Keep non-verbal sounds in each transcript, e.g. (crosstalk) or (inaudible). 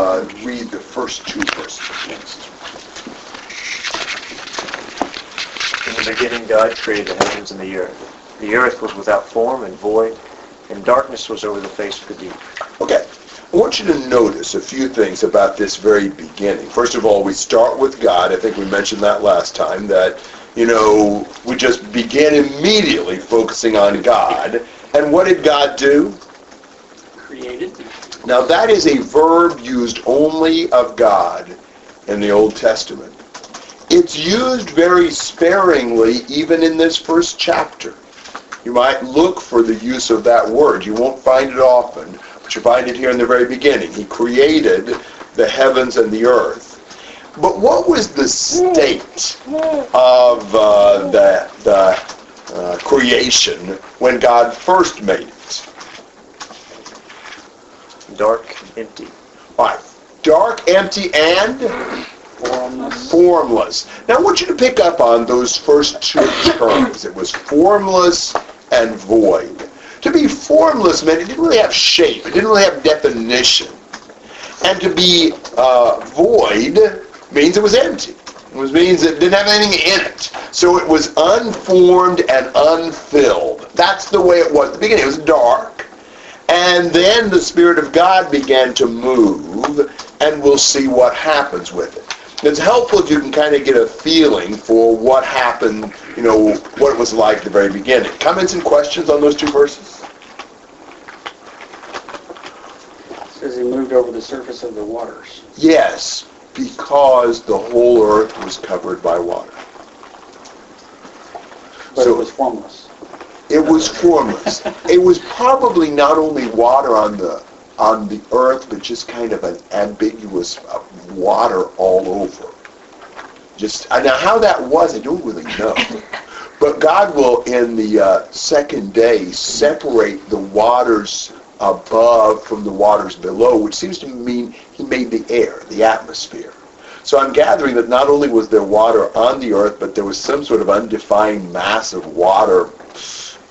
uh, read the first two verses. In the beginning, God created the heavens and the earth. The earth was without form and void, and darkness was over the face of the deep. Okay. I want you to notice a few things about this very beginning. First of all, we start with God. I think we mentioned that last time, that, you know, we just began immediately focusing on God. And what did God do? Now that is a verb used only of God in the Old Testament. It's used very sparingly even in this first chapter. You might look for the use of that word. You won't find it often, but you find it here in the very beginning. He created the heavens and the earth. But what was the state of uh, the, the uh, creation when God first made it? Dark, empty. All right. Dark, empty, and Formless. formless. Now I want you to pick up on those first two terms. It was formless and void. To be formless meant it didn't really have shape. It didn't really have definition. And to be uh, void means it was empty. It means it didn't have anything in it. So it was unformed and unfilled. That's the way it was at the beginning. It was dark. And then the Spirit of God began to move, and we'll see what happens with it. It's helpful if you can kind of get a feeling for what happened, you know, what it was like at the very beginning. Comments and questions on those two verses? Says he moved over the surface of the waters. Yes, because the whole earth was covered by water. But So- it was formless. It was formless. it was probably not only water on the on the earth, but just kind of an ambiguous uh, water all over. Just uh, now, how that was, I don't really know. But God will, in the uh, second day, separate the waters above from the waters below, which seems to mean He made the air, the atmosphere. So I'm gathering that not only was there water on the earth, but there was some sort of undefined mass of water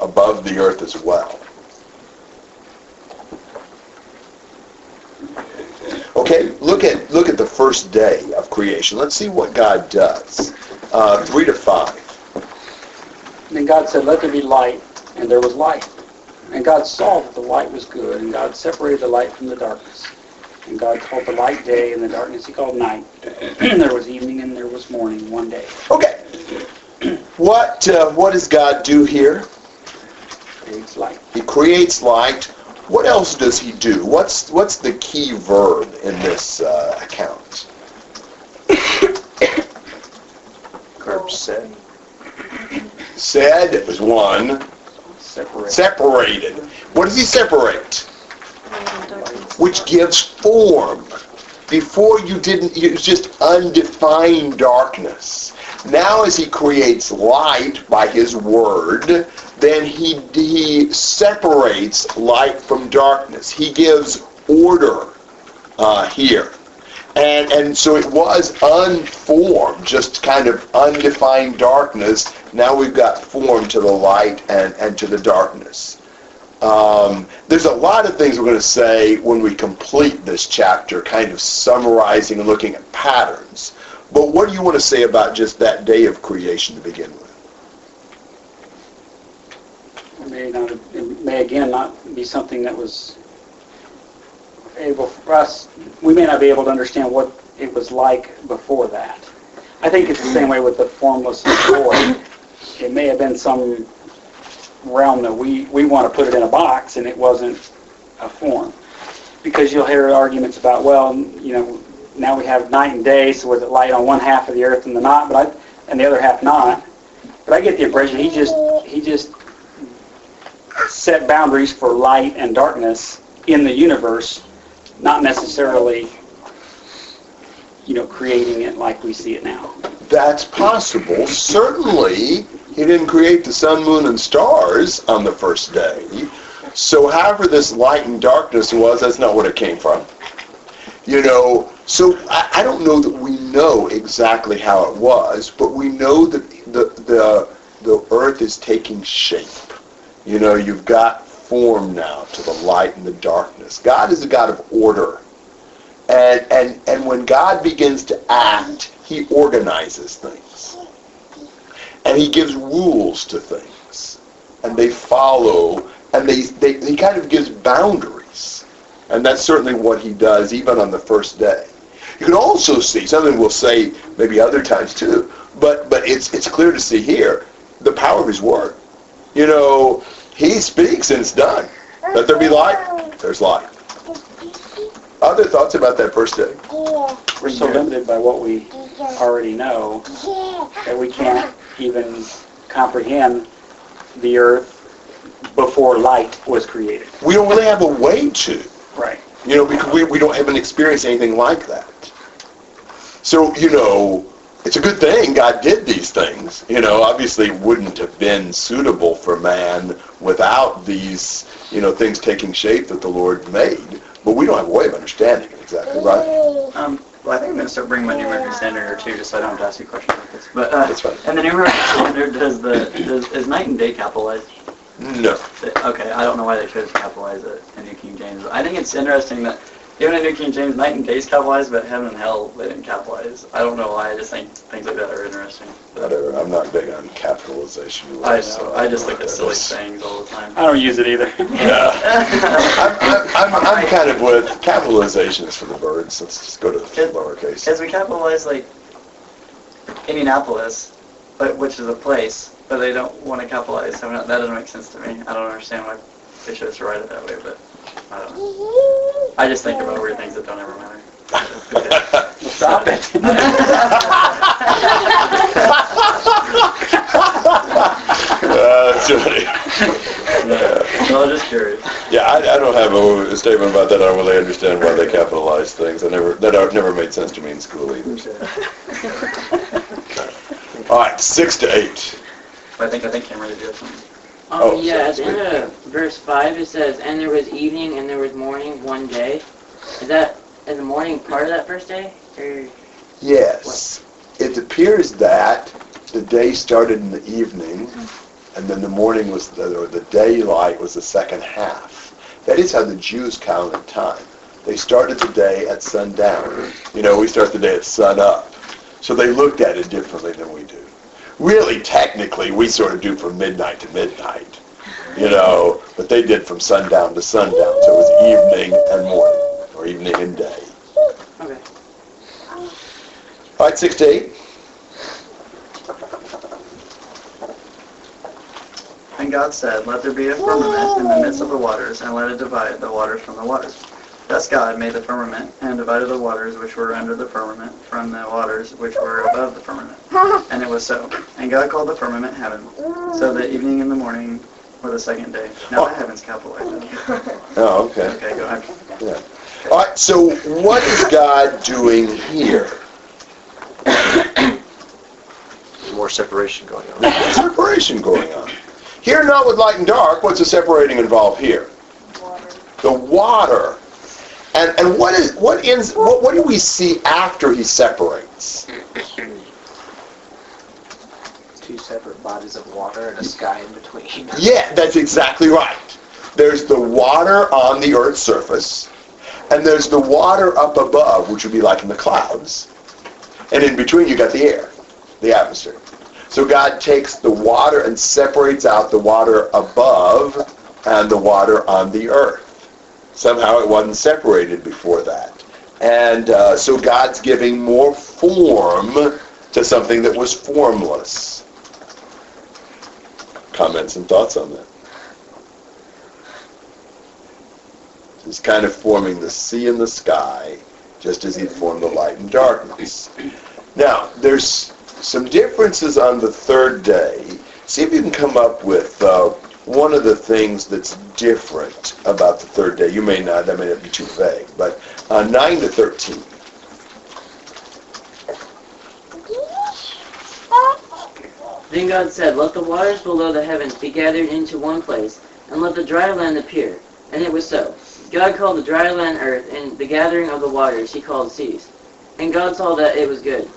above the earth as well. Okay, look at look at the first day of creation. Let's see what God does. Uh, three to five. Then God said, let there be light, and there was light. And God saw that the light was good, and God separated the light from the darkness. And God called the light day, and the darkness he called night. and (clears throat) there was evening, and there was morning, one day. Okay. What uh, what does God do here? Creates light. He creates light. What else does he do? What's what's the key verb in this uh, account? Verb said. Said was one. Separate. Separated. What does he separate? Which gives form. Before you didn't, it was just undefined darkness. Now as he creates light by his word, then he, he separates light from darkness. He gives order uh, here. And, and so it was unformed, just kind of undefined darkness. Now we've got form to the light and, and to the darkness. Um, there's a lot of things we're going to say when we complete this chapter, kind of summarizing and looking at patterns. But what do you want to say about just that day of creation to begin with? May, not, it may again not be something that was able for us. We may not be able to understand what it was like before that. I think it's the same way with the formless void. It may have been some realm that we, we want to put it in a box and it wasn't a form. Because you'll hear arguments about, well, you know, now we have night and day, so was it light on one half of the earth and the not, but I, and the other half not. But I get the impression he just he just set boundaries for light and darkness in the universe, not necessarily, you know, creating it like we see it now. That's possible. Certainly, he didn't create the sun, moon, and stars on the first day. So however this light and darkness was, that's not what it came from. You know, so I, I don't know that we know exactly how it was, but we know that the, the, the earth is taking shape. You know, you've got form now to the light and the darkness. God is a God of order. And, and, and when God begins to act, he organizes things. And he gives rules to things. And they follow, and they, they, he kind of gives boundaries. And that's certainly what he does even on the first day. You can also see, something we'll say maybe other times too, but, but it's, it's clear to see here, the power of his word. You know, he speaks and it's done. Let there be light, there's light. Other thoughts about that first day? We're so limited by what we already know that we can't even comprehend the earth before light was created. We don't really have a way to, Right. you know, because we, we don't haven't experienced anything like that. So, you know, it's a good thing God did these things. You know, obviously wouldn't have been suitable for man without these, you know, things taking shape that the Lord made. But we don't have a way of understanding it exactly, right? Um, well, I think I'm going to start bringing my New American standard here too, just so I don't have to ask you questions like this. But uh, That's fine. and the New American (laughs) standard does the does, is night and day capitalized? No. Okay, I don't know why they chose to capitalize it in New King James. I think it's interesting that even in New King James, night and day is capitalized, but heaven and hell they didn't capitalize. I don't know why. I just think things like that are interesting. Whatever. I'm not big on capitalization. I so know. I just don't look at silly that is. sayings all the time. I don't use it either. (laughs) (laughs) Yeah. I'm, I'm, I'm, I'm kind of with capitalization is for the birds. Let's just go to It- lowercase. Because we capitalize like Indianapolis, but which is a place, but they don't want to capitalize. So that doesn't make sense to me. I don't understand why they chose to write it that way, but I don't know. I just think about weird things that don't ever matter. Stop it. Uh, that's funny. No, I'm just curious. Yeah, I, I don't have a, a statement about that. I don't really understand why they capitalize things. I never that never made sense to me in school either. So. All right, six to eight. I think I think Cameron did something. Um, Oh, yeah, at the end of verse 5 it says, And there was evening and there was morning one day. Is that, is the morning part of that first day? Or, Yes, it appears that the day started in the evening, and then the morning was the, or the daylight was the second half. That is how the Jews counted time. They started the day at sundown. You know, we start the day at sun up. So they looked at it differently than we do. Really, technically, we sort of do from midnight to midnight. You know, but they did from sundown to sundown. So it was evening and morning, or evening and day. okay. All right, six to eight. And God said, Let there be a firmament in the midst of the waters, and let it divide the waters from the waters. Thus God made the firmament, and divided the waters which were under the firmament from the waters which were above the firmament. (laughs) And it was so. And God called the firmament heaven. So the evening and the morning were the second day. Now the heavens capitalized. (laughs) Oh, okay. Okay, go ahead. Yeah. All right, so what is God doing here? More separation going on. There's separation going on. Here, not with light and dark, what's the separating involved here? The water. And, and what is what ends what, what do we see after he separates? two separate bodies of water and a sky in between. (laughs) Yeah, that's exactly right. There's the water on the earth's surface, and there's the water up above, which would be like in the clouds. And in between you got the air, the atmosphere. So God takes the water and separates out the water above and the water on the earth. Somehow it wasn't separated before that. And uh, so God's giving more form to something that was formless. Comments and thoughts on that? He's kind of forming the sea and the sky, just as he formed the light and darkness. Now, there's some differences on the third day. See if you can come up with uh, one of the things that's different about the third day. You may not, that may not be too vague, but uh, 9 to 13. Then God said, Let the waters below the heavens be gathered into one place, and let the dry land appear. And it was so. God called the dry land earth, and the gathering of the waters he called seas. And God saw that it was good.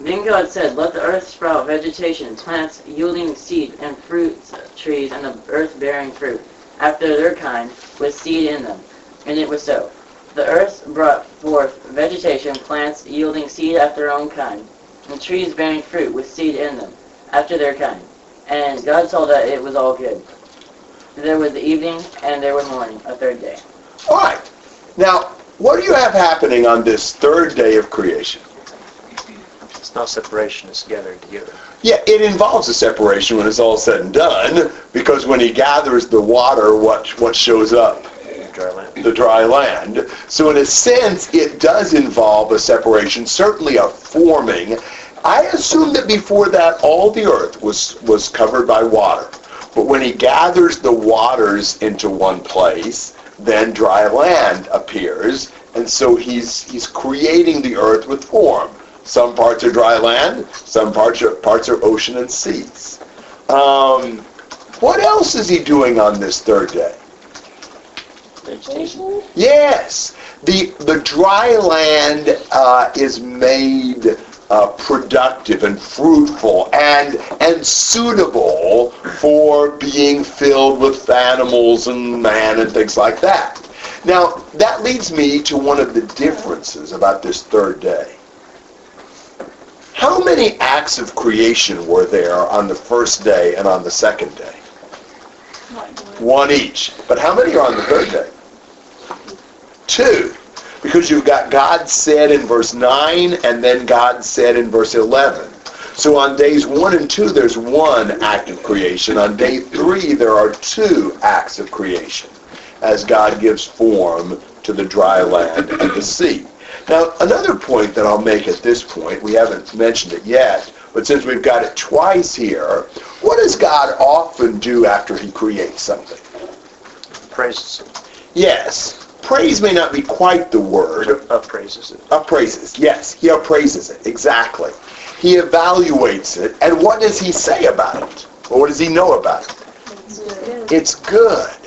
Then God said, Let the earth sprout vegetation, plants yielding seed, and fruit trees, and the earth bearing fruit, after their kind, with seed in them. And it was so. The earth brought forth vegetation, plants yielding seed after their own kind, and trees bearing fruit with seed in them, after their kind. And God saw that it was all good. There was evening and there was morning, a third day. All right. Now, what do you have happening on this third day of creation? It's not separation, it's gathering together. Yeah, it involves a separation when it's all said and done, because when he gathers the water, what what shows up? Dry land. The dry land. So in a sense, it does involve a separation, certainly a forming. I assume that before that, all the earth was was covered by water. But when he gathers the waters into one place, then dry land appears, and so he's he's creating the earth with form. Some parts are dry land, some parts are parts are ocean and seas. Um, what else is he doing on this third day? Vegetation. Yes, the the dry land uh, is made uh, productive and fruitful and and suitable for being filled with animals and man and things like that. Now that leads me to one of the differences about this third day. How many acts of creation were there on the first day and on the second day? One each. But how many are on the third day? Two. Because you've got God said in verse 9 and then God said in verse 11. So on days 1 and 2, there's one act of creation. On day 3, there are two acts of creation as God gives form to the dry land and the sea. Now, another point that I'll make at this point, we haven't mentioned it yet, but since we've got it twice here, what does God often do after he creates something? Praises it. Yes, praise may not be quite the word. Uppraises it. Appraises, yes, he appraises it, exactly. He evaluates it, and what does he say about it? Or what does he know about it? It's good.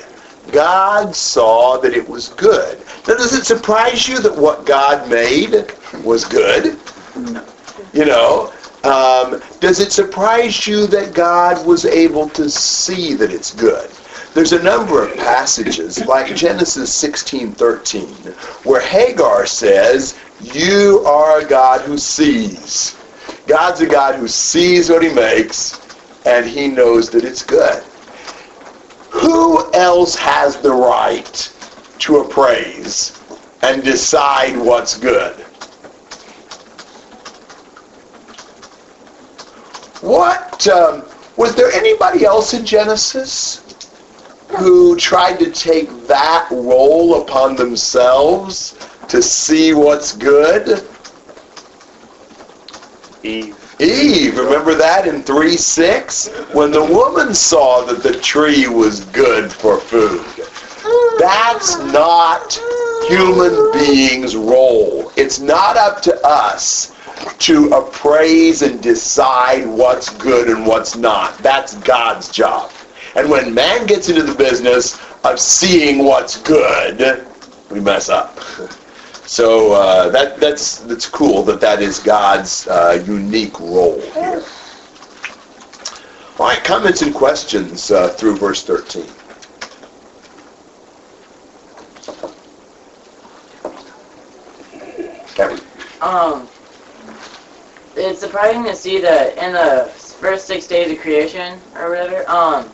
God saw that it was good. Now, does it surprise you that what God made was good? No. You know, um, does it surprise you that God was able to see that it's good? There's a number of passages, like Genesis 16:13, where Hagar says, "You are a God who sees." God's a God who sees what He makes, and He knows that it's good. Who else has the right to appraise and decide what's good? What um, was there anybody else in Genesis who tried to take that role upon themselves to see what's good? Eve. Eve, remember that in 3 6? When the woman saw that the tree was good for food. That's not human beings' role. It's not up to us to appraise and decide what's good and what's not. That's God's job. And when man gets into the business of seeing what's good, we mess up. (laughs) So uh, that that's that's cool that that is God's uh, unique role here. All right, comments and questions uh, through verse 13. Kevin. Um, it's surprising to see that in the first six days of creation or whatever, um,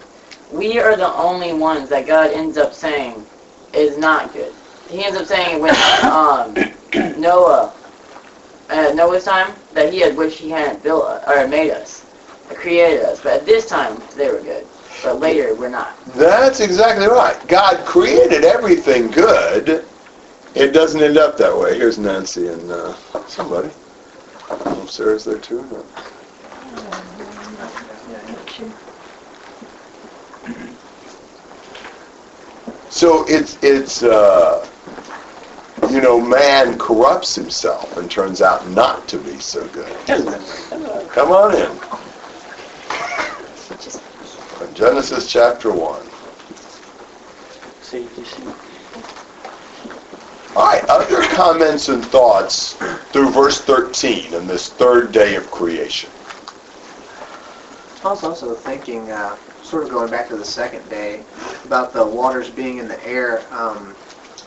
we are the only ones that God ends up saying is not good. He ends up saying when um, (coughs) Noah, at Noah's time, that he had wished he hadn't built or made us, created us. But at this time, they were good. But later, we're not. That's exactly right. God created everything good. It doesn't end up that way. Here's Nancy and uh, somebody. If Sarah's there too. So it's it's uh, you know man corrupts himself and turns out not to be so good. Come on in. Genesis chapter one. See, you see. All right, other comments and thoughts through verse 13 and this third day of creation. I was also thinking, uh, sort of going back to the second day, about the waters being in the air. Um,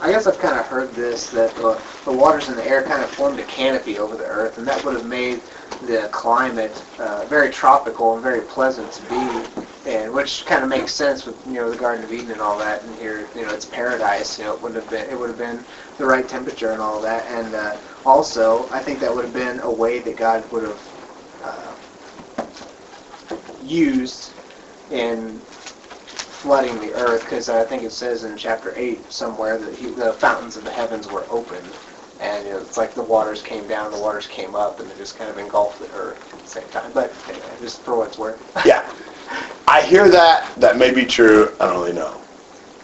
I guess I've kind of heard this that the, the waters in the air kind of formed a canopy over the earth, and that would have made the climate uh, very tropical and very pleasant to be in, which kind of makes sense with you know the Garden of Eden and all that. And here, you know, it's paradise. You know, it would have been it would have been the right temperature and all that. And uh, also, I think that would have been a way that God would have uh, used in flooding the earth, because I think it says in chapter 8 somewhere that he, the fountains of the heavens were opened. And you know, it's like the waters came down, the waters came up, and they just kind of engulfed the earth at the same time. But anyway, just for what it's worth. Yeah. I hear that. That may be true. I don't really know.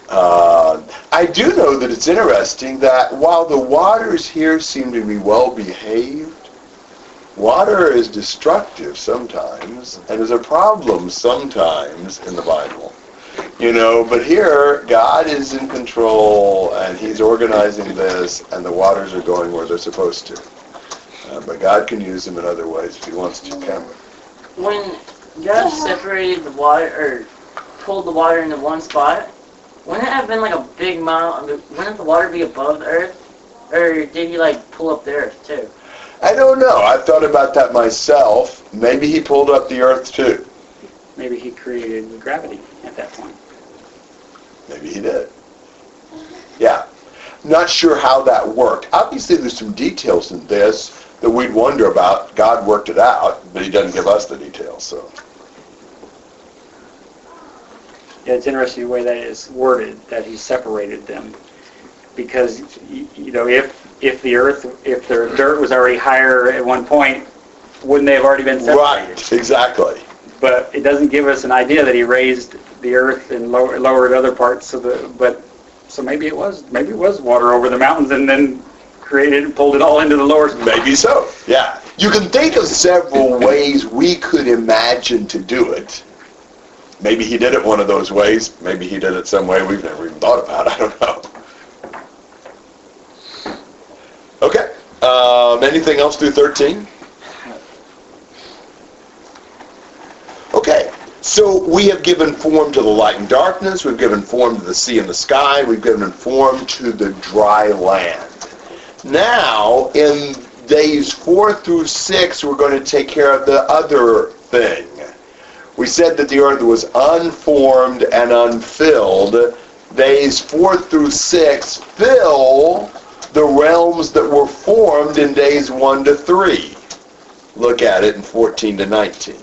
Uh, I do know that it's interesting that while the waters here seem to be well behaved, water is destructive sometimes and is a problem sometimes in the Bible. You know, but here God is in control and he's organizing this and the waters are going where they're supposed to. Uh, but God can use them in other ways if he wants to, can When God separated the water, or pulled the water into one spot, wouldn't it have been like a big mountain? Wouldn't the water be above the earth? Or did he like pull up the earth too? I don't know. I've thought about that myself. Maybe he pulled up the earth too. Maybe he created gravity at that point. Maybe he did. Yeah. Not sure how that worked. Obviously, there's some details in this that we'd wonder about. God worked it out, but he doesn't give us the details, so. Yeah, it's interesting the way that is worded, that he separated them. Because, you know, if, if the earth, if the dirt was already higher at one point, wouldn't they have already been separated? Right, exactly. But it doesn't give us an idea that he raised the earth and lower, lowered other parts of the, but, so maybe it was, maybe it was water over the mountains and then created and pulled it all into the lower. Maybe so, yeah. You can think of several (laughs) ways we could imagine to do it. Maybe he did it one of those ways. Maybe he did it some way we've never even thought about. (laughs) I don't know. Okay. Um, anything else through 13? Okay. So we have given form to the light and darkness. We've given form to the sea and the sky. We've given form to the dry land. Now, in days four through six, we're going to take care of the other thing. We said that the earth was unformed and unfilled. Days four through six fill the realms that were formed in days one to three. Look at it in 14 to 19.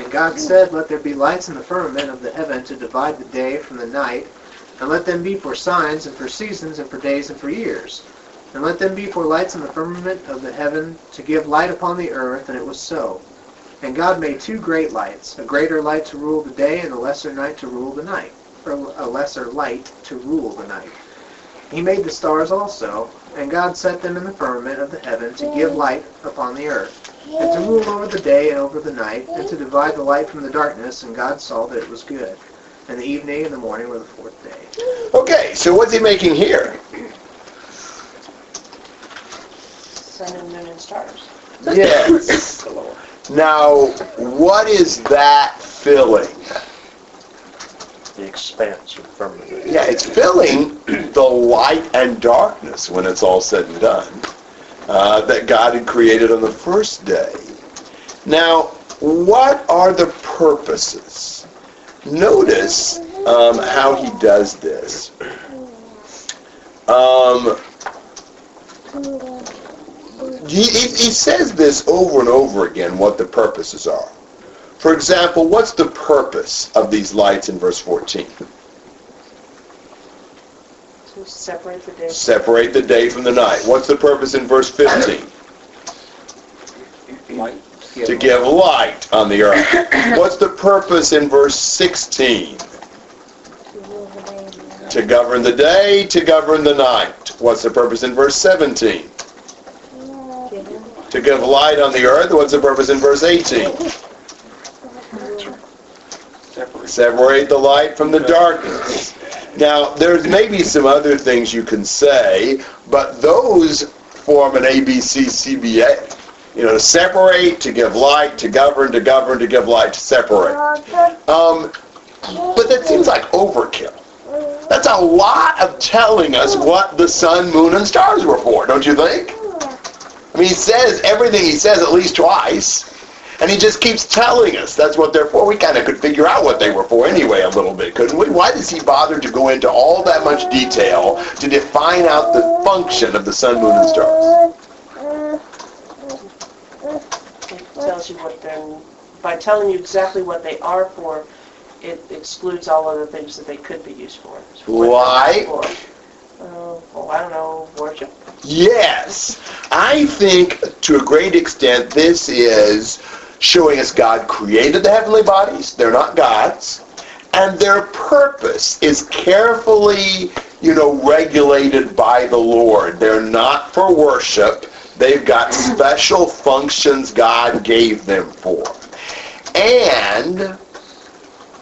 And God said, Let there be lights in the firmament of the heaven to divide the day from the night, and let them be for signs, and for seasons, and for days, and for years. And let them be for lights in the firmament of the heaven to give light upon the earth, and it was so. And God made two great lights, a greater light to rule the day, and a lesser night to rule the night, or a lesser light to rule the night. He made the stars also, and God set them in the firmament of the heaven to give light upon the earth, and to rule over the day and over the night, and to divide the light from the darkness. And God saw that it was good. And the evening and the morning were the fourth day. Okay, so what's he making here? Sun and moon and stars. Yes. (laughs) Now, what is that filling? The expanse of firmament. Yeah, it's filling the light and darkness when it's all said and done uh, that God had created on the first day. Now, what are the purposes? Notice um, how he does this. Um, he, he says this over and over again, what the purposes are. For example, what's the purpose of these lights in verse 14? To separate the day. Separate the day from the night. What's the purpose in verse 15? To give light on the earth. (coughs) What's the purpose in verse 16? To govern the day, to govern the night. What's the purpose in verse 17? To give light on the earth. What's the purpose in verse 18? (laughs) Separate the light from the darkness. Now, there's maybe some other things you can say, but those form an ABC CBA. You know, to separate, to give light, to govern, to govern, to give light, to separate. Um, but that seems like overkill. That's a lot of telling us what the sun, moon, and stars were for, don't you think? I mean, he says everything he says at least twice. And he just keeps telling us that's what they're for. We kind of could figure out what they were for anyway a little bit, couldn't we? Why does he bother to go into all that much detail to define out the function of the sun, moon, and stars? It tells you what they're, by telling you exactly what they are for, it excludes all other things that they could be used for. For. Uh, oh, I don't know, worship. Yes. I think to a great extent this is showing us God created the heavenly bodies. They're not God's. And their purpose is carefully, you know, regulated by the Lord. They're not for worship. They've got special functions God gave them for. And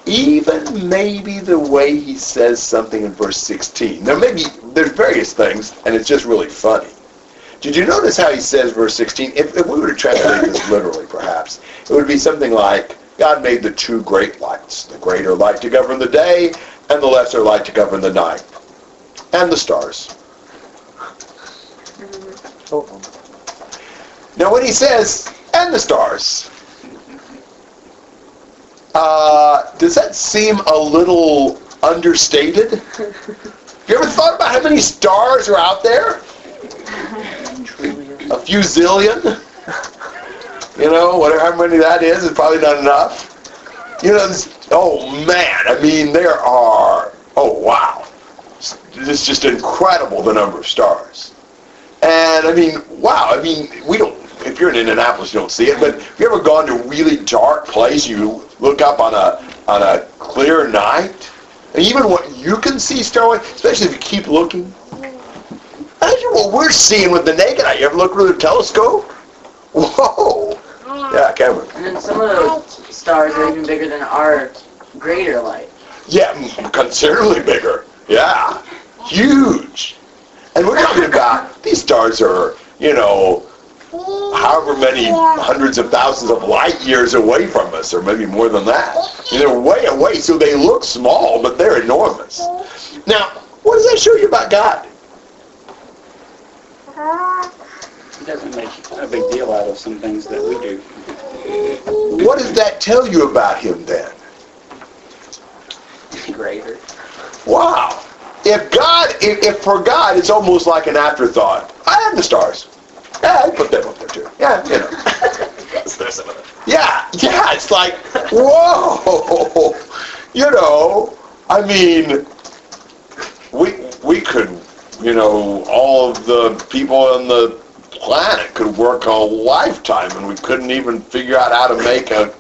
even maybe the way he says something in verse 16. There may be, there's various things, and it's just really funny. Did you notice how he says verse 16? If, if we were to translate this literally, perhaps, it would be something like, God made the two great lights, the greater light to govern the day, and the lesser light to govern the night, and the stars. Now when he says, and the stars, uh, does that seem a little understated? You ever thought about how many stars are out there? A few zillion? You know, whatever many that is, is probably not enough. You know, this, oh man, I mean, there are, oh wow. It's just incredible the number of stars. And I mean, wow, I mean, we don't, if you're in Indianapolis, you don't see it, but if you ever gone to a really dark place, you look up on a, on a clear night, and even what you can see starlight, especially if you keep looking. Imagine what we're seeing with the naked eye. You ever look through the telescope? (laughs) Whoa! Yeah, Cameron. And then some of those stars are even bigger than our greater light. Yeah, considerably bigger. Yeah, huge. And we're talking about (laughs) these stars are, you know, however many hundreds of thousands of light years away from us, or maybe more than that. Mean, they're way away, so they look small, but they're enormous. Now, what does that show you about God? He doesn't make a big deal out of some things that we do. What does that tell you about Him then? Greater. Wow. If God, if, if for God it's almost like an afterthought, I have the stars. Yeah, I put them up there too. Yeah, you know. (laughs) Yeah, yeah, it's like, whoa, (laughs) you know, I mean, we we could, you know, all of the people on the planet could work a lifetime, and we couldn't even figure out how to make a,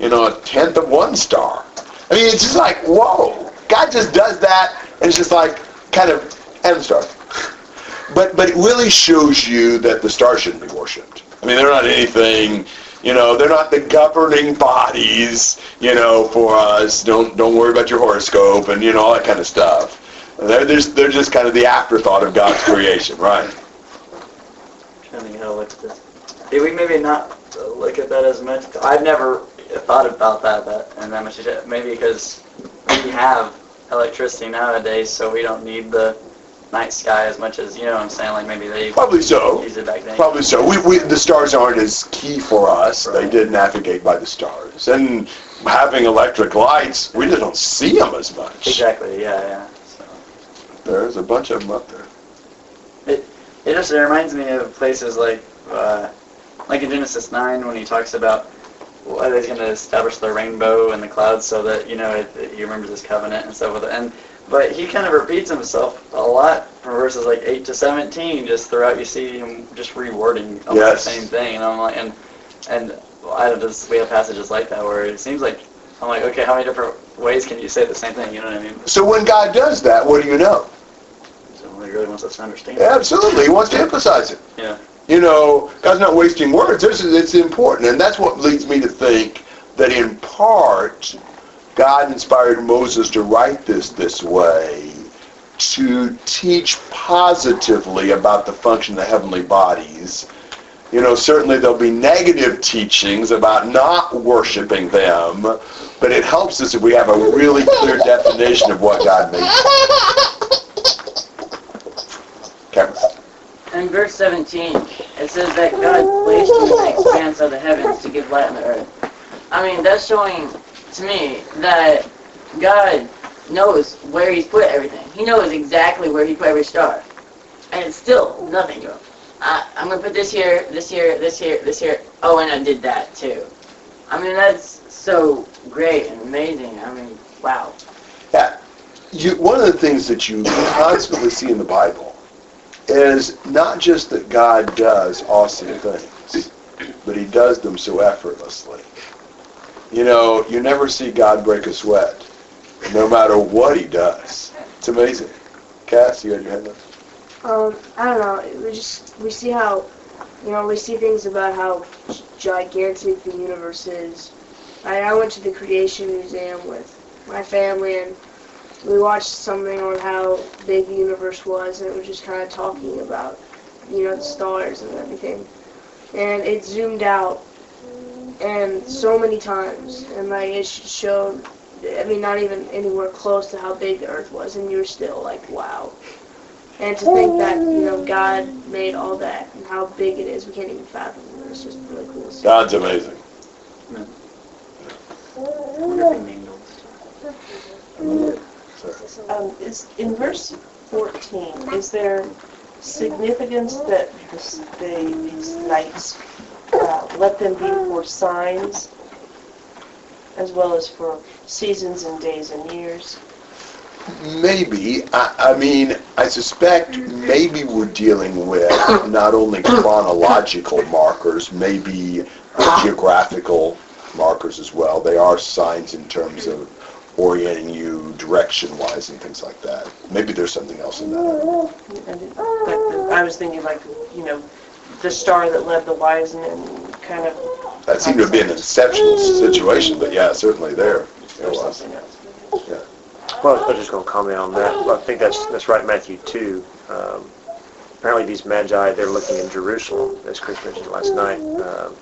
you know, a tenth of one star. I mean, it's just like, whoa, God just does that, and it's just like, kind of, end the stars. But but it really shows you that the stars shouldn't be worshipped. I mean, they're not anything. You know, they're not the governing bodies. You know, for us. Don't don't worry about your horoscope and you know all that kind of stuff. They're just they're just kind of the afterthought of God's creation, right? I'm trying to how to look at this. Yeah, we maybe not look at that as much. I've never thought about that, that and that much. Maybe because we have electricity nowadays, so we don't need the night sky as much as you know. what I'm saying like maybe they Probably so. used it back then. Probably so. We, we the stars aren't as key for us. They did navigate by the stars, and having electric lights, we just don't see them as much. Exactly. Yeah. Yeah. So. There's a bunch of them up there. It it just it reminds me of places like, uh, like in Genesis 9 when he talks about well, he's going to establish the rainbow and the clouds so that you know it, it, he remembers his covenant and stuff with it. And but he kind of repeats himself a lot from verses like 8 to 17. Just throughout, you see him just rewording almost Yes. the same thing. And I'm like, and and I don't just we have passages like that where it seems like I'm like, okay, how many different ways can you say the same thing? You know what I mean? So when God does that, what do you know? So he really wants us to understand. Absolutely, He wants to emphasize it. Yeah. You know, God's not wasting words. This is it's important, and that's what leads me to think that in part, God inspired Moses to write this this way to teach positively about the function of the heavenly bodies You know, certainly there'll be negative teachings about not worshiping them, but it helps us if we have a really clear definition of what God made. (laughs) Cameron. In verse 17, it says that God placed in the expanse of the heavens to give light on the earth. I mean, that's showing to me that God knows where He's put everything. He knows exactly where He put every star. And it's still nothing to Him. I, I'm going to put this here, this here, this here, this here. Oh, and I did that too. I mean, that's so great and amazing. I mean, wow. Yeah. You, one of the things that you constantly see in the Bible is not just that God does awesome things, but he does them so effortlessly. You know, you never see God break a sweat, no matter what he does. It's amazing. Cass, you had your hand up? Um, I don't know. We just we see how, you know, we see things about how gigantic the universe is. I, I went to the Creation Museum with my family, and we watched something on how big the universe was, and it was just kind of talking about, you know, the stars and everything. And it zoomed out, and so many times, and like it showed. I mean, not even anywhere close to how big the Earth was, and you were still like, wow. And to think that, you know, God made all that and how big it is, we can't even fathom it. It's just really cool. to see. God's amazing. wonder Um, is, in verse 14, is there significance that this, the, these nights, uh, let them be for signs as well as for seasons and days and years? Maybe. I, I mean, I suspect maybe we're dealing with not only chronological markers, maybe geographical markers as well. They are signs in terms of orienting you direction-wise and things like that. Maybe there's something else in that. And it- like the- I was thinking like, you know, the star that led the wise men kind of, That seemed to be an exceptional situation, but yeah, certainly there. There was. something else. Well, I was just going to comment on that. I think that's that's right, Matthew 2. Um, apparently, these magi they're looking in Jerusalem, as Chris mentioned last night. Um,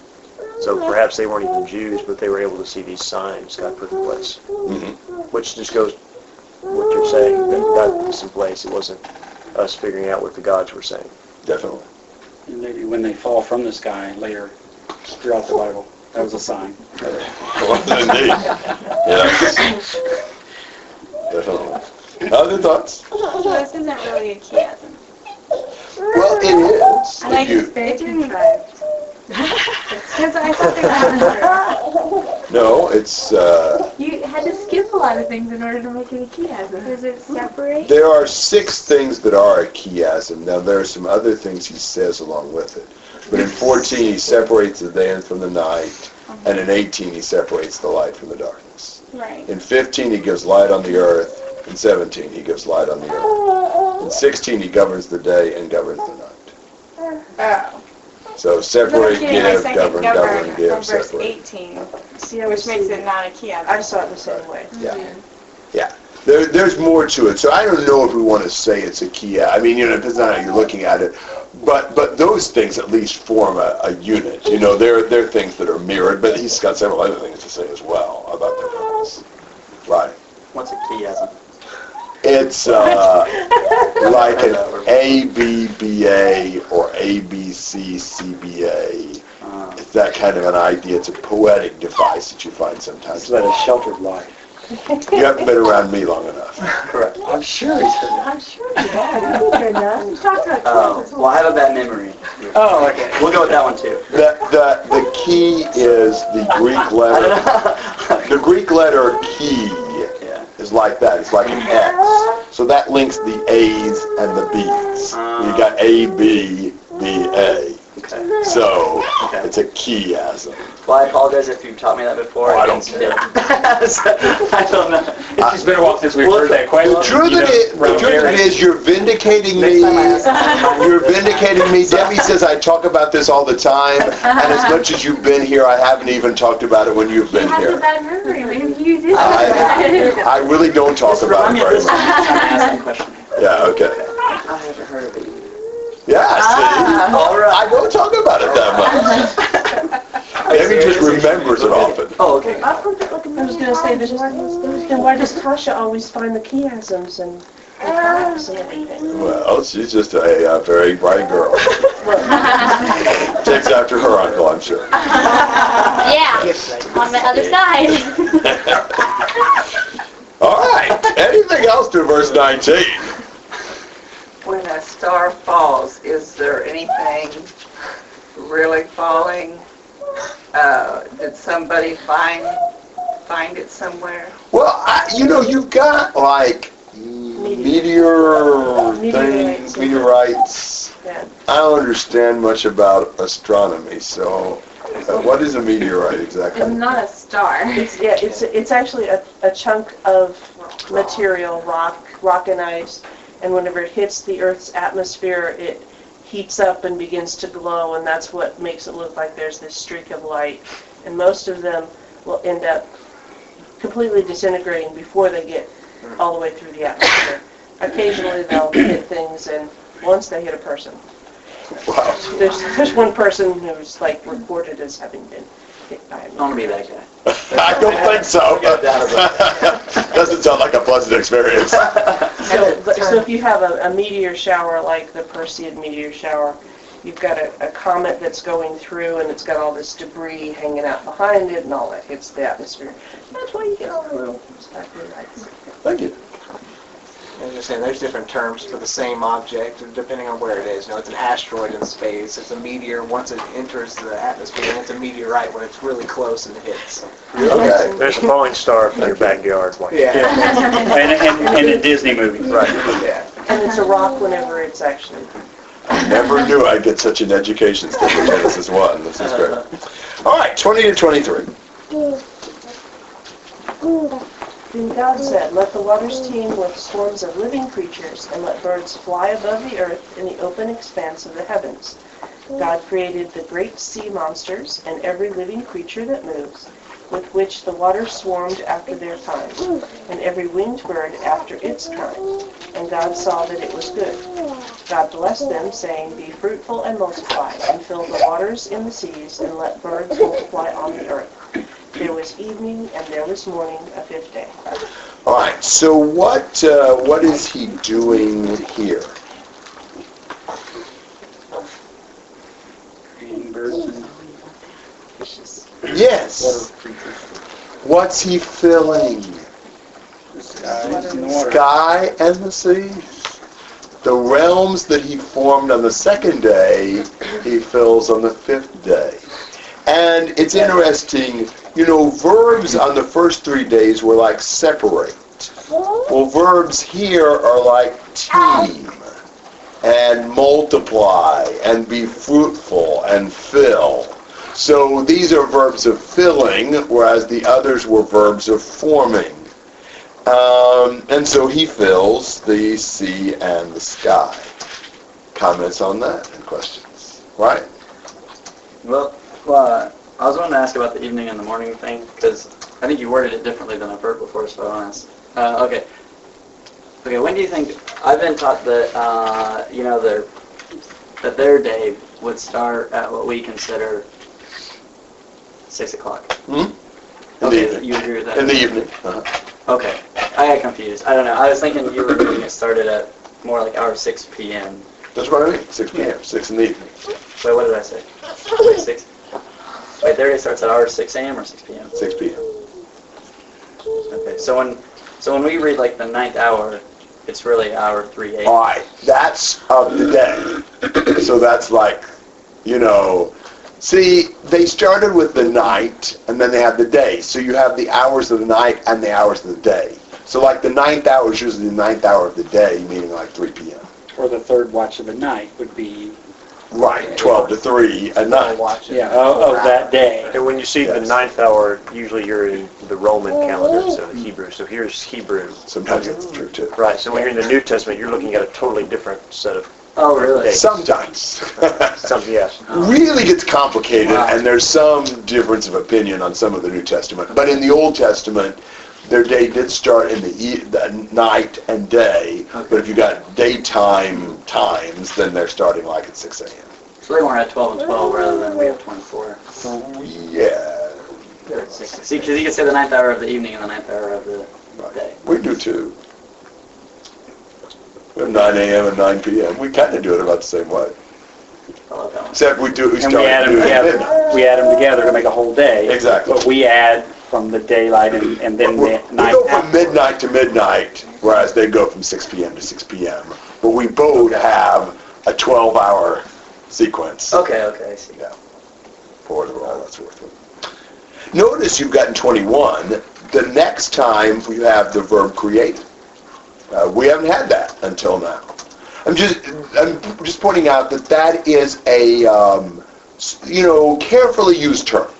so perhaps they weren't even Jews, but they were able to see these signs God put in place, Mhm. Which just goes what you're saying that God put this in place. It wasn't us figuring out what the gods were saying. Definitely. And maybe when they fall from the sky later throughout the Bible, that was a sign. (laughs) Indeed. Yes. Definitely. Other thoughts? This isn't really a chiasm. Well, it is. I like You- it's very contrived. Because I thought they were (laughs) No, it's, uh, You had to skip a lot of things in order to make it a chiasm. Does it separate? there are six things that are a chiasm. Now, there are some other things he says along with it. But in 14, he separates the day from the night. And in 18, he separates the light from the darkness. Right. In 15, he gives light on the earth. In 17, he gives light on the earth. In 16, he governs the day and governs the night. Oh. So I'm separate, getting my give, second govern, govern govern, from give, verse separate. 18, See, I which was makes it not a I chiasm. saw it the same way. Mm-hmm. Yeah. Yeah. There, there's more to it. So I don't know if we want to say it's a Kia. I mean, you know, it depends on how you're looking at it. But but those things at least form a, a unit. You know, they're, they're things that are mirrored, but he's got several other things to say as well about their purpose. Right. What's a chiasm? It's uh, like an ABBA or ABCCBA. Uh, It's that kind of an idea. It's a poetic device that you find sometimes. It's led a sheltered life. You haven't been around me long enough. correct. I'm sure he's I'm sure you have. You did enough. Talk about Oh, well, I have a bad memory. Oh, okay. We'll go with that one too. The, the, the key is the Greek (laughs) letter. The Greek letter chi Yeah. Is like that. It's like an X. So that links the A's and the B's. You got A, B, B, A. Okay. So Okay. it's a chiasm. Well, I apologize if you've taught me that before. Oh, I don't didn't- (laughs) I don't know. It's been a while since we've Well, heard that question. The truth You know, it, the truth of it you're vindicating me. time I ask- (laughs) You're vindicating me. Debbie says I talk about this all the time, and as much as you've been here, I haven't even talked about it when you've You been have a here. Bad memory. Maybe you did. I, I really don't talk Just about remind it very much. next time I ask question. Yeah, okay. I haven't heard of it. Yeah, ah. see? All right. I don't talk about it that much. (laughs) Maybe just remembers it often. Oh, okay. I was gonna say, there's, then why does Tasha always find the chiasms and the and everything? Well, she's just a, uh very bright girl. Takes after her uncle, I'm sure. Yeah, on the other side. (laughs) All right. Anything else to verse 19? When a star falls, is there anything really falling? Uh, did somebody find find it somewhere? Well, I, you know, you've got like meteor things, Meteorites. meteorites. Yeah. I don't understand much about astronomy, so uh, what is a meteorite exactly? It's not a star. It's, yeah, it's, it's actually a, a chunk of material, rock, rock and ice, and whenever it hits the Earth's atmosphere, it heats up and begins to glow, and that's what makes it look like there's this streak of light. And most of them will end up completely disintegrating before they get all the way through the atmosphere. Occasionally, they'll hit things, and once they hit a person. Wow. There's, there's one person who's like reported as having been hit by a I want to be that guy. (laughs) I don't think so. (laughs) Doesn't sound like a pleasant experience. (laughs) So, but- so if you have a, a meteor shower like the Perseid meteor shower, you've got a, a comet that's going through and it's got all this debris hanging out behind it and all that hits the atmosphere. That's why you get all the little sparkly lights. Thank you. I was just saying, there's different terms for the same object depending on where it is. You know, it's an asteroid in space. It's a meteor once it enters the atmosphere, and it's a meteorite when it's really close and it hits. Okay. There's a falling star in your backyard. Like, (laughs) And, and, and in Disney movies. Right. Yeah. And it's a rock whenever it's actually. I Never knew I'd get such an education (laughs) studying Genesis 1. This is great. All right, 20 to 23. Then God said, Let the waters teem with swarms of living creatures, and let birds fly above the earth in the open expanse of the heavens. God created the great sea monsters and every living creature that moves, with which the waters swarmed after their kind, and every winged bird after its kind. And God saw that it was good. God blessed them, saying, Be fruitful and multiply, and fill the waters in the seas, and let birds multiply on the earth. There was evening and there was morning, a fifth day. All right, so what, uh, what is he doing here? Creating birds and Yes. What's he filling? The skies and the. Sky and the sea. The realms that he formed on the second day, he fills on the fifth day. And it's interesting, you know, verbs on the first three days were like separate. Well, verbs here are like teem and multiply and be fruitful and fill. So these are verbs of filling, whereas the others were verbs of forming. Um, and so he fills the sea and the sky. Comments on that and questions? Right? Well, well, I was wanting to ask about the evening and the morning thing because I think you worded it differently than I've heard before, so I want to ask. Uh, okay. Okay, when do you think, I've been taught that, uh, you know, their, that their day would start at what we consider 6 o'clock. Hmm? In the Okay, evening. you agree with that? In the evening. Uh-huh. Okay, I got confused. I don't know. I was thinking you were getting it started at more like hour 6 p.m. That's what I mean. 6 p.m. 6 in the evening. Wait, what did I say? (laughs) 6? Wait, their day starts at hour 6 a.m. or 6 p.m.? 6 p.m. Okay, so when so when we read like the ninth hour, it's really hour 3 a.m. All right. That's of the day. so that's like, you know, see, they started with the night and then they have the day. So you have the hours of the night and the hours of the day. So like the ninth hour is usually the ninth hour of the day, meaning like 3 p.m. Or the third watch of the night would be, Right, 12 to 3 at night. Watch it. yeah, of, of that day. And when you see the Yes. ninth hour, usually you're in the Roman oh. calendar, so the Hebrew. So here's Hebrew. Sometimes that's true too. Right, so when you're in the New Testament, you're looking at a totally different set of Oh, really? days. Sometimes. (laughs) Some, yes. Oh. really gets complicated, Wow. and there's some difference of opinion on some of the New Testament. But in the Old Testament, their day did start in the, e- the night and day. But if you got daytime times, then they're starting like at 6 a.m. So they weren't at 12 and 12 rather than we have 24. Yeah, They're at six. See, because you can say the ninth hour of the evening and the ninth hour of the right. day. We do too. We have 9 a.m. and 9 p.m. We kind of do it about the same way. I love that one. Except we do, we And start we add them doing it together. We add them together to make a whole day. Exactly. But we add from the daylight and, and then We the we go from midnight to midnight, whereas they go from 6 p.m. to 6 p.m. But we both have a 12-hour sequence Okay, okay, I see. for the all that's worth it. Notice you've gotten 21. The next time we have the verb create. Uh, we haven't had that until now. I'm just I'm just pointing out that that is a um, you know carefully used term.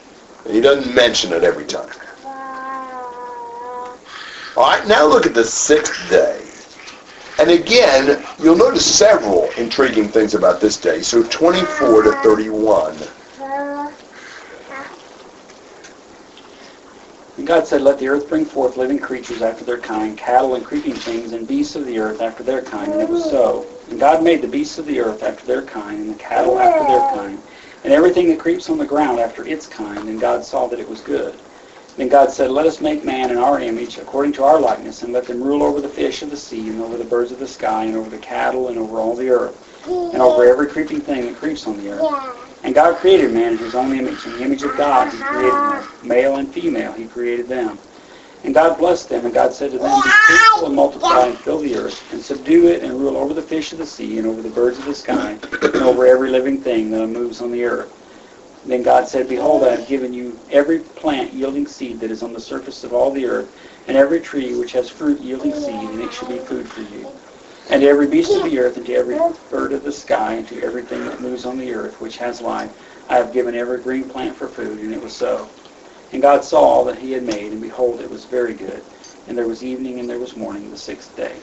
He doesn't mention it every time. All right, now look at the sixth day. And again, you'll notice several intriguing things about this day. So 24 to 31. And God said, Let the earth bring forth living creatures after their kind, cattle and creeping things, and beasts of the earth after their kind. And it was so. And God made the beasts of the earth after their kind, and the cattle after their kind, and everything that creeps on the ground after its kind. And God saw that it was good. Then God said, Let us make man in our image, according to our likeness, and let them rule over the fish of the sea, and over the birds of the sky, and over the cattle, and over all the earth, and over every creeping thing that creeps on the earth. And God created man in his own image. In the image of God he created them. Male and female he created them. And God blessed them, and God said to them, Be fruitful and multiply and fill the earth, and subdue it, and rule over the fish of the sea, and over the birds of the sky, and over every living thing that moves on the earth. Then God said, Behold, I have given you every plant yielding seed that is on the surface of all the earth, and every tree which has fruit yielding seed, and it shall be food for you. And to every beast of the earth, and to every bird of the sky, and to everything that moves on the earth, which has life, I have given every green plant for food, and it was so. And God saw all that he had made, and behold, it was very good. And there was evening, and there was morning, the sixth day.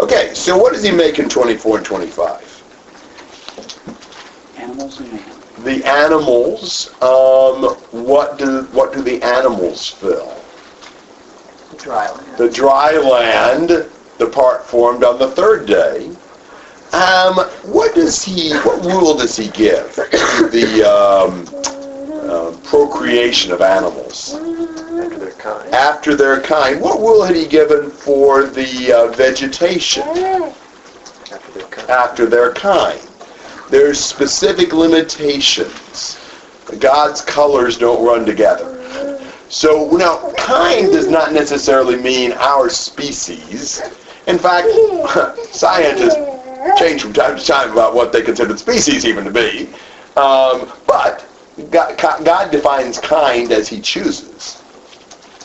Okay, so what does he make in 24 and 25? Animals and man. The animals, um, what do what do the animals fill? The Dry land. The dry land, the part formed on the third day. Um, what does he? What rule does he give to the um, uh, procreation of animals After their kind. after their kind? What rule had he given for the uh, vegetation? After their kind. after their kind. There's specific limitations. God's colors don't run together. So now, kind does not necessarily mean our species. In fact, (laughs) scientists change from time to time about what they consider species even to be. Um, but God, God defines kind as He chooses.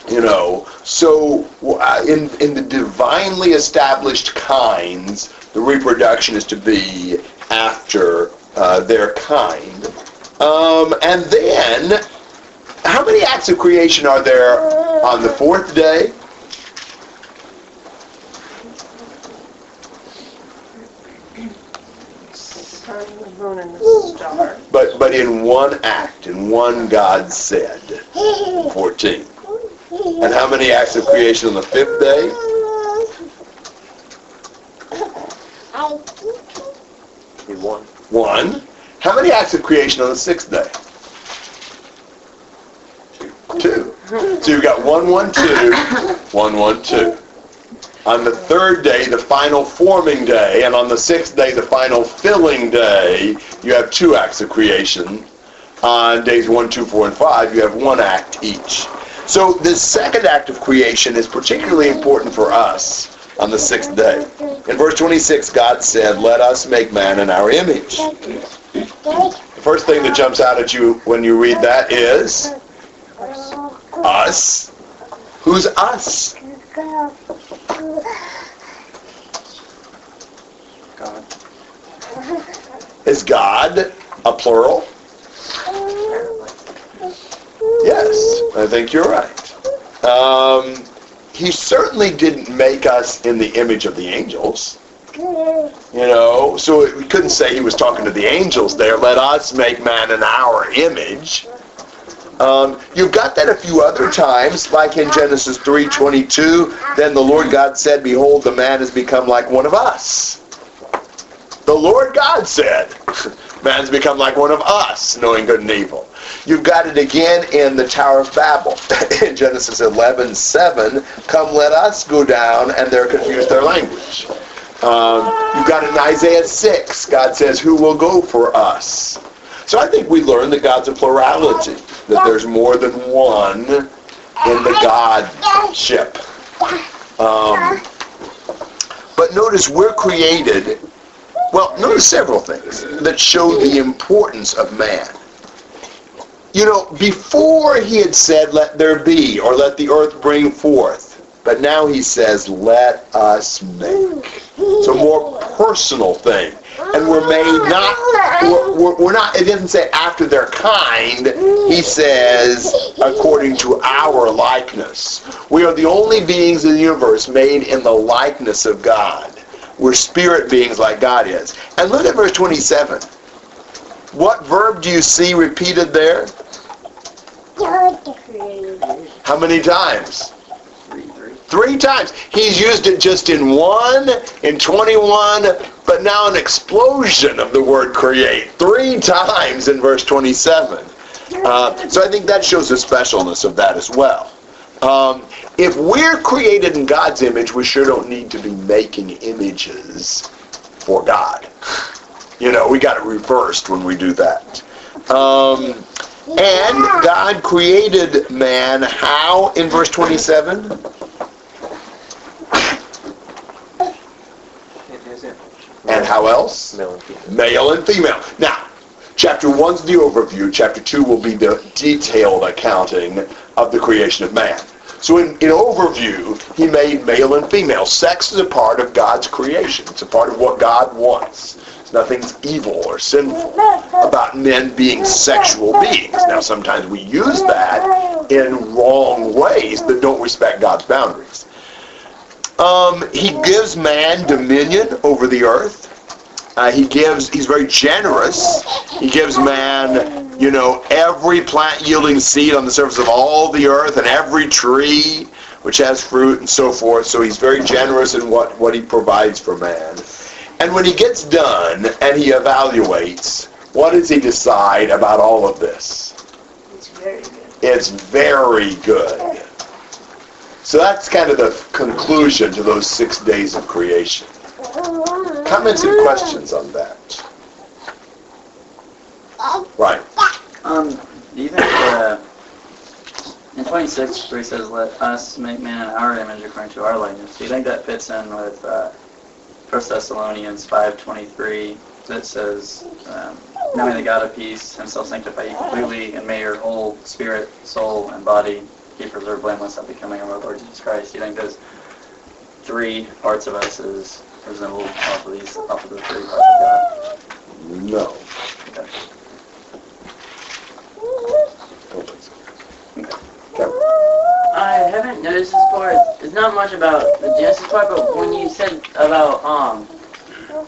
You know, so uh, in in the divinely established kinds, the reproduction is to be after uh, their kind. Um, and then, how many acts of creation are there on the fourth day? But but in one act, in one God said, 14. And how many acts of creation on the fifth day? Be one. One. How many acts of creation on the sixth day? Two. So you've got one, one, two, one, one, two. On the third day, the final forming day, and on the sixth day, the final filling day, you have two acts of creation. On days one, two, four, and five, you have one act each. So the second act of creation is particularly important for us on the sixth day. In verse 26, God said, let us make man in our image. The first thing that jumps out at you when you read that is us. Who's us? God. Is God a plural? Yes, I think you're right. Um, he certainly didn't make us in the image of the angels. You know, so we couldn't say he was talking to the angels there. Let us make man in our image. Um, you've got that a few other times, like in Genesis 3:22. Then the Lord God said, "Behold, the man has become like one of us." The Lord God said, Man's become like one of us, knowing good and evil. You've got it again in the Tower of Babel. (laughs) in Genesis 11, 7, come let us go down, and they're confused their language. Um, you've got it in Isaiah 6. God says, who will go for us? So I think we learn that God's a plurality, that there's more than one in the Godship. Um, but notice we're created, well, notice several things that show the importance of man. You know, before he had said, let there be, or let the earth bring forth, but now he says, let us make. It's a more personal thing. And we're made not, we're, we're, not, it doesn't say after their kind. He says, according to our likeness. We are the only beings in the universe made in the likeness of God. We're spirit beings like God is. And look at verse 27. What verb do you see repeated there? How many times? Three times. He's used it just in one, in 21, but now an explosion of the word create. Three times in verse 27. Uh, so I think that shows the specialness of that as well. Um, if we're created in God's image, we sure don't need to be making images for God. You know, we got it reversed when we do that. Um, and God created man how in verse 27? And how else? Male and female. Male and female. Now, chapter one's the overview. Chapter two will be the detailed accounting of the creation of man. So in, in overview, he made male and female. Sex is a part of God's creation. It's a part of what God wants. It's nothing's evil or sinful about men being sexual beings. Now, sometimes we use that in wrong ways that don't respect God's boundaries. Um, he gives man dominion over the earth. Uh, he gives, he's very generous. He gives man, you know, every plant yielding seed on the surface of all the earth and every tree which has fruit and so forth. So he's very generous in what, what he provides for man. And when he gets done and he evaluates, what does he decide about all of this? It's very good. It's very good. So that's kind of the conclusion to those six days of creation. Comments and questions on that? Right. Um, do you think uh, in 26 where he says, "Let us make man in our image according to our likeness," do you think that fits in with uh, 1 Thessalonians 5:23 that says, um, "Now may the God of peace Himself sanctify you completely, and may your whole spirit, soul, and body be preserved blameless at the coming of our Lord Jesus Christ." Do you think those three parts of us is resembled off of these, off of the three parts of God? No. Okay. Don't think so. I haven't noticed this part. It's not much about the Genesis part, but when you said about um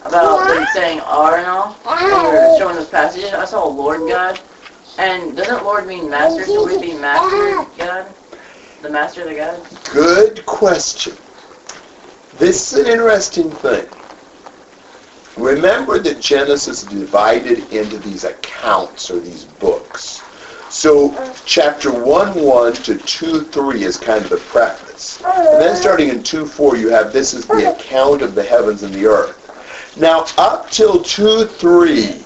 about them saying "are" and all, when you were showing those passages, I saw Lord God, and doesn't Lord mean master? So we be Master God, the Master of the God? Good question. This is an interesting thing. Remember that Genesis is divided into these accounts or these books. So chapter 1 1 to 2 3 is kind of the preface. And then starting in 2 4 you have this is the account of the heavens and the earth. Now up till 2 3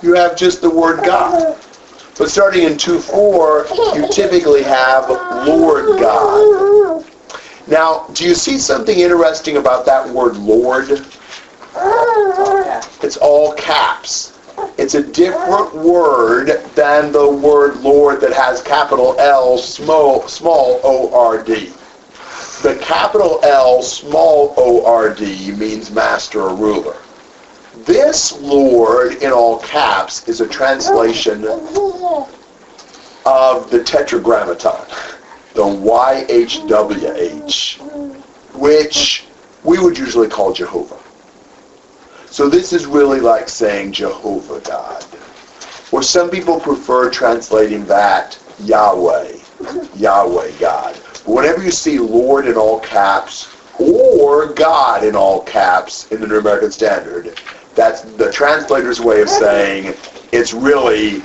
you have just the word God. But starting in 2 4 you typically have Lord God. Now, do you see something interesting about that word Lord? It's all caps. It's a different word than the word Lord that has capital L small small O R D. The capital L small O R D means master or ruler. This Lord in all caps is a translation of the Tetragrammaton, the YHWH, which we would usually call Jehovah. So this is really like saying Jehovah God. Or some people prefer translating that Yahweh, Yahweh God. Whenever you see Lord in all caps or God in all caps in the New American Standard, That's the translator's way of saying it's really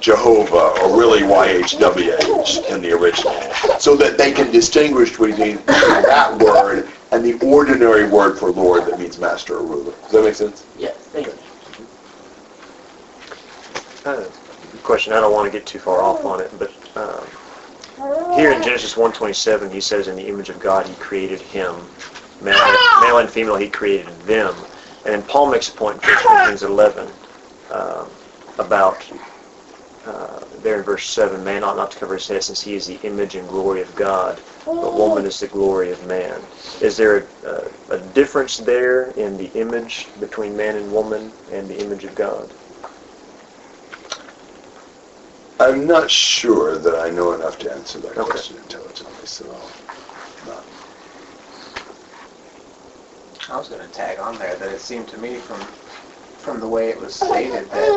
Jehovah or really YHWH in the original, so that they can distinguish between that word and the ordinary word for Lord that means master or ruler. Does that make sense? Yes, thank you. Uh, question, I don't want to get too far off on it, but um, here in Genesis 1:27, he says, "In the image of God, He created him, male, male and female, He created them." And then Paul makes a point in 1 Corinthians 11 um, about uh, there in verse 7, man ought not to cover his head since he is the image and glory of God, but woman is the glory of man. Is there a, a, a difference there in the image between man and woman and the image of God? I'm not sure that I know enough to answer that Okay. question intelligently, so I'll not. I was going to tag on there that it seemed to me from from the way it was stated that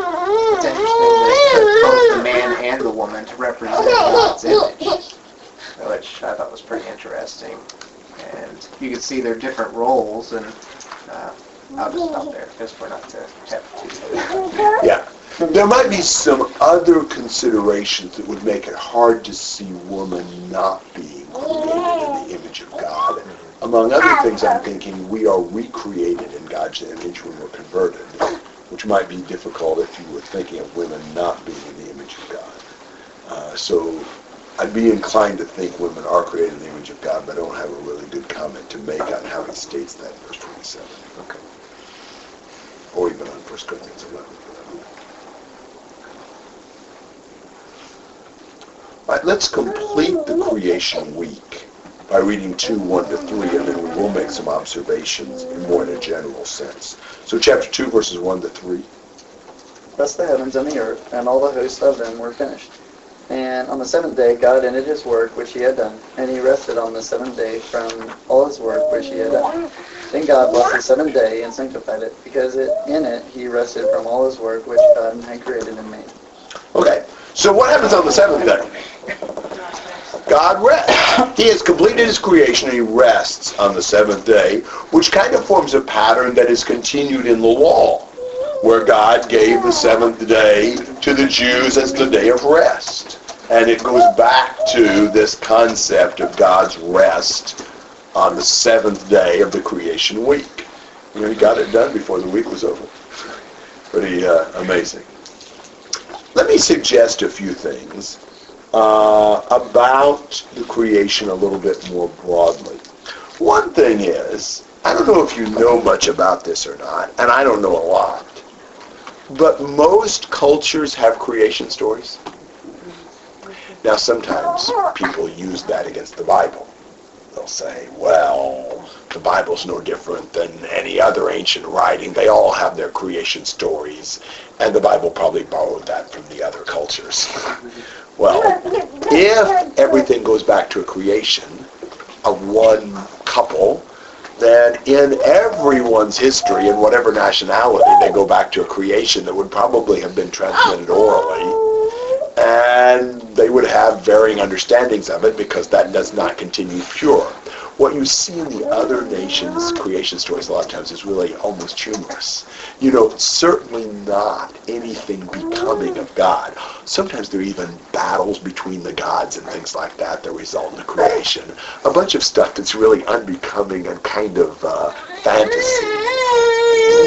it's interesting that it took both the man and the woman to represent God's image, which I thought was pretty interesting. And you can see their different roles, and uh, I'll just stop there because we're not to have to. (laughs) Yeah. There might be some other considerations that would make it hard to see woman not being created in the image of God. Among other things, I'm thinking we are recreated in God's image when we're converted, which might be difficult if you were thinking of women not being in the image of God. Uh, so I'd be inclined to think women are created in the image of God, but I don't have a really good comment to make on how he states that in verse 27. Okay. Or even on 1 Corinthians 11. for that matter. All right, let's complete the creation week by reading 2, 1 to 3, and then we will make some observations in more in a general sense. So chapter 2, verses 1 to 3. Thus the heavens and the earth, and all the hosts of them were finished. And on the seventh day God ended his work which he had done, and he rested on the seventh day from all his work which he had done. Then God blessed the seventh day and sanctified it, because it, in it he rested from all his work which God had created and made. Okay, so what happens on the seventh day? God rests. He has completed his creation and he rests on the seventh day, which kind of forms a pattern that is continued in the law, where God gave the seventh day to the Jews as the day of rest. And it goes back to this concept of God's rest on the seventh day of the creation week. You know, he got it done before the week was over. (laughs) Pretty uh, amazing. Let me suggest a few things uh, about the creation a little bit more broadly. One thing is, I don't know if you know much about this or not, and I don't know a lot, but most cultures have creation stories. Now, sometimes people use that against the Bible. They'll say, well, the Bible's no different than any other ancient writing. They all have their creation stories, and the Bible probably borrowed that from the other cultures. (laughs) Well, if everything goes back to a creation of one couple, then in everyone's history, in whatever nationality, they go back to a creation that would probably have been transmitted orally, and they would have varying understandings of it because that does not continue pure. What you see in the other nations' creation stories a lot of times is really almost humorous. You know, certainly not anything becoming of God. Sometimes there are even battles between the gods and things like that that result in the creation. A bunch of stuff that's really unbecoming and kind of uh, fantasy.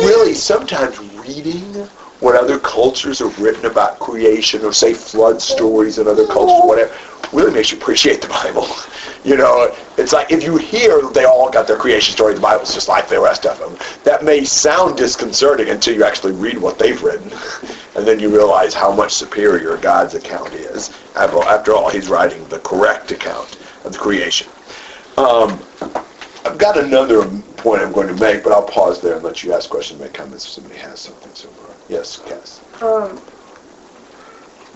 Really, sometimes reading what other cultures have written about creation or say flood stories in other cultures, whatever, really makes you appreciate the Bible. (laughs) You know, it's like if you hear they all got their creation story, the Bible's just like the rest of them. That may sound disconcerting until you actually read what they've written. (laughs) And then you realize how much superior God's account is. After all, he's writing the correct account of the creation. Um, I've got another point I'm going to make, but I'll pause there and let you ask questions, make comments if somebody has something so. Yes, Cass. Um,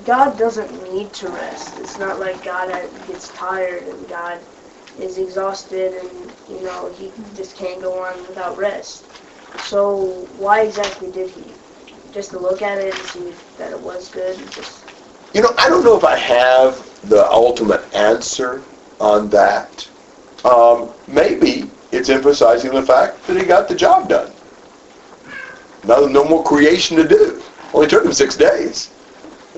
God doesn't need to rest. It's not like God gets tired and God is exhausted and, you know, he just can't go on without rest. So why exactly did he? Just to look at it and see that it was good? Just You know, I don't know if I have the ultimate answer on that. Um, maybe it's emphasizing the fact that he got the job done. No, no more creation to do. Only took him six days.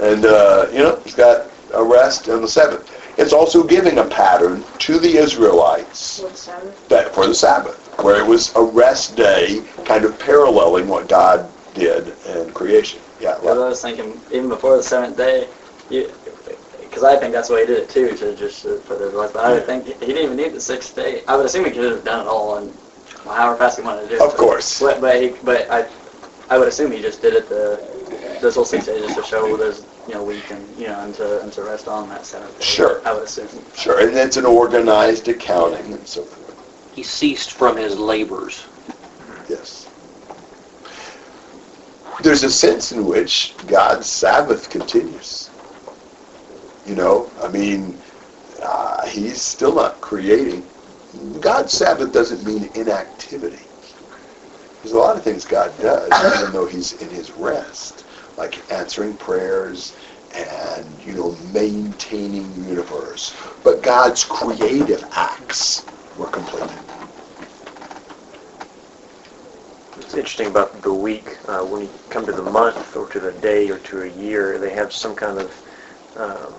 And, uh, you know, he's got a rest on the seventh. It's also giving a pattern to the Israelites What Sabbath? that for the Sabbath, where it was a rest day, kind of paralleling what God did in creation. Yeah, Well, I was thinking, even before the seventh day, because I think that's why he did it too, to just uh, for the rest. But I would think he didn't even need the sixth day. I would assume he could have done it all in well, however fast he wanted to do it. Of course. But but, he, but I I would assume he just did it the this whole six days just to show there's you know week and you know and to and to rest on that seventh day. Sure. I would assume. Sure, and it's an organized accounting and so forth. He ceased from his labors. Yes. There's a sense in which God's Sabbath continues. You know, I mean, uh, he's still not creating. God's Sabbath doesn't mean inactivity. There's a lot of things God does, even though he's in his rest, like answering prayers and, you know, maintaining the universe. But God's creative acts were completed. It's interesting about the week. Uh, when you come to the month or to the day or to a year, they have some kind of um,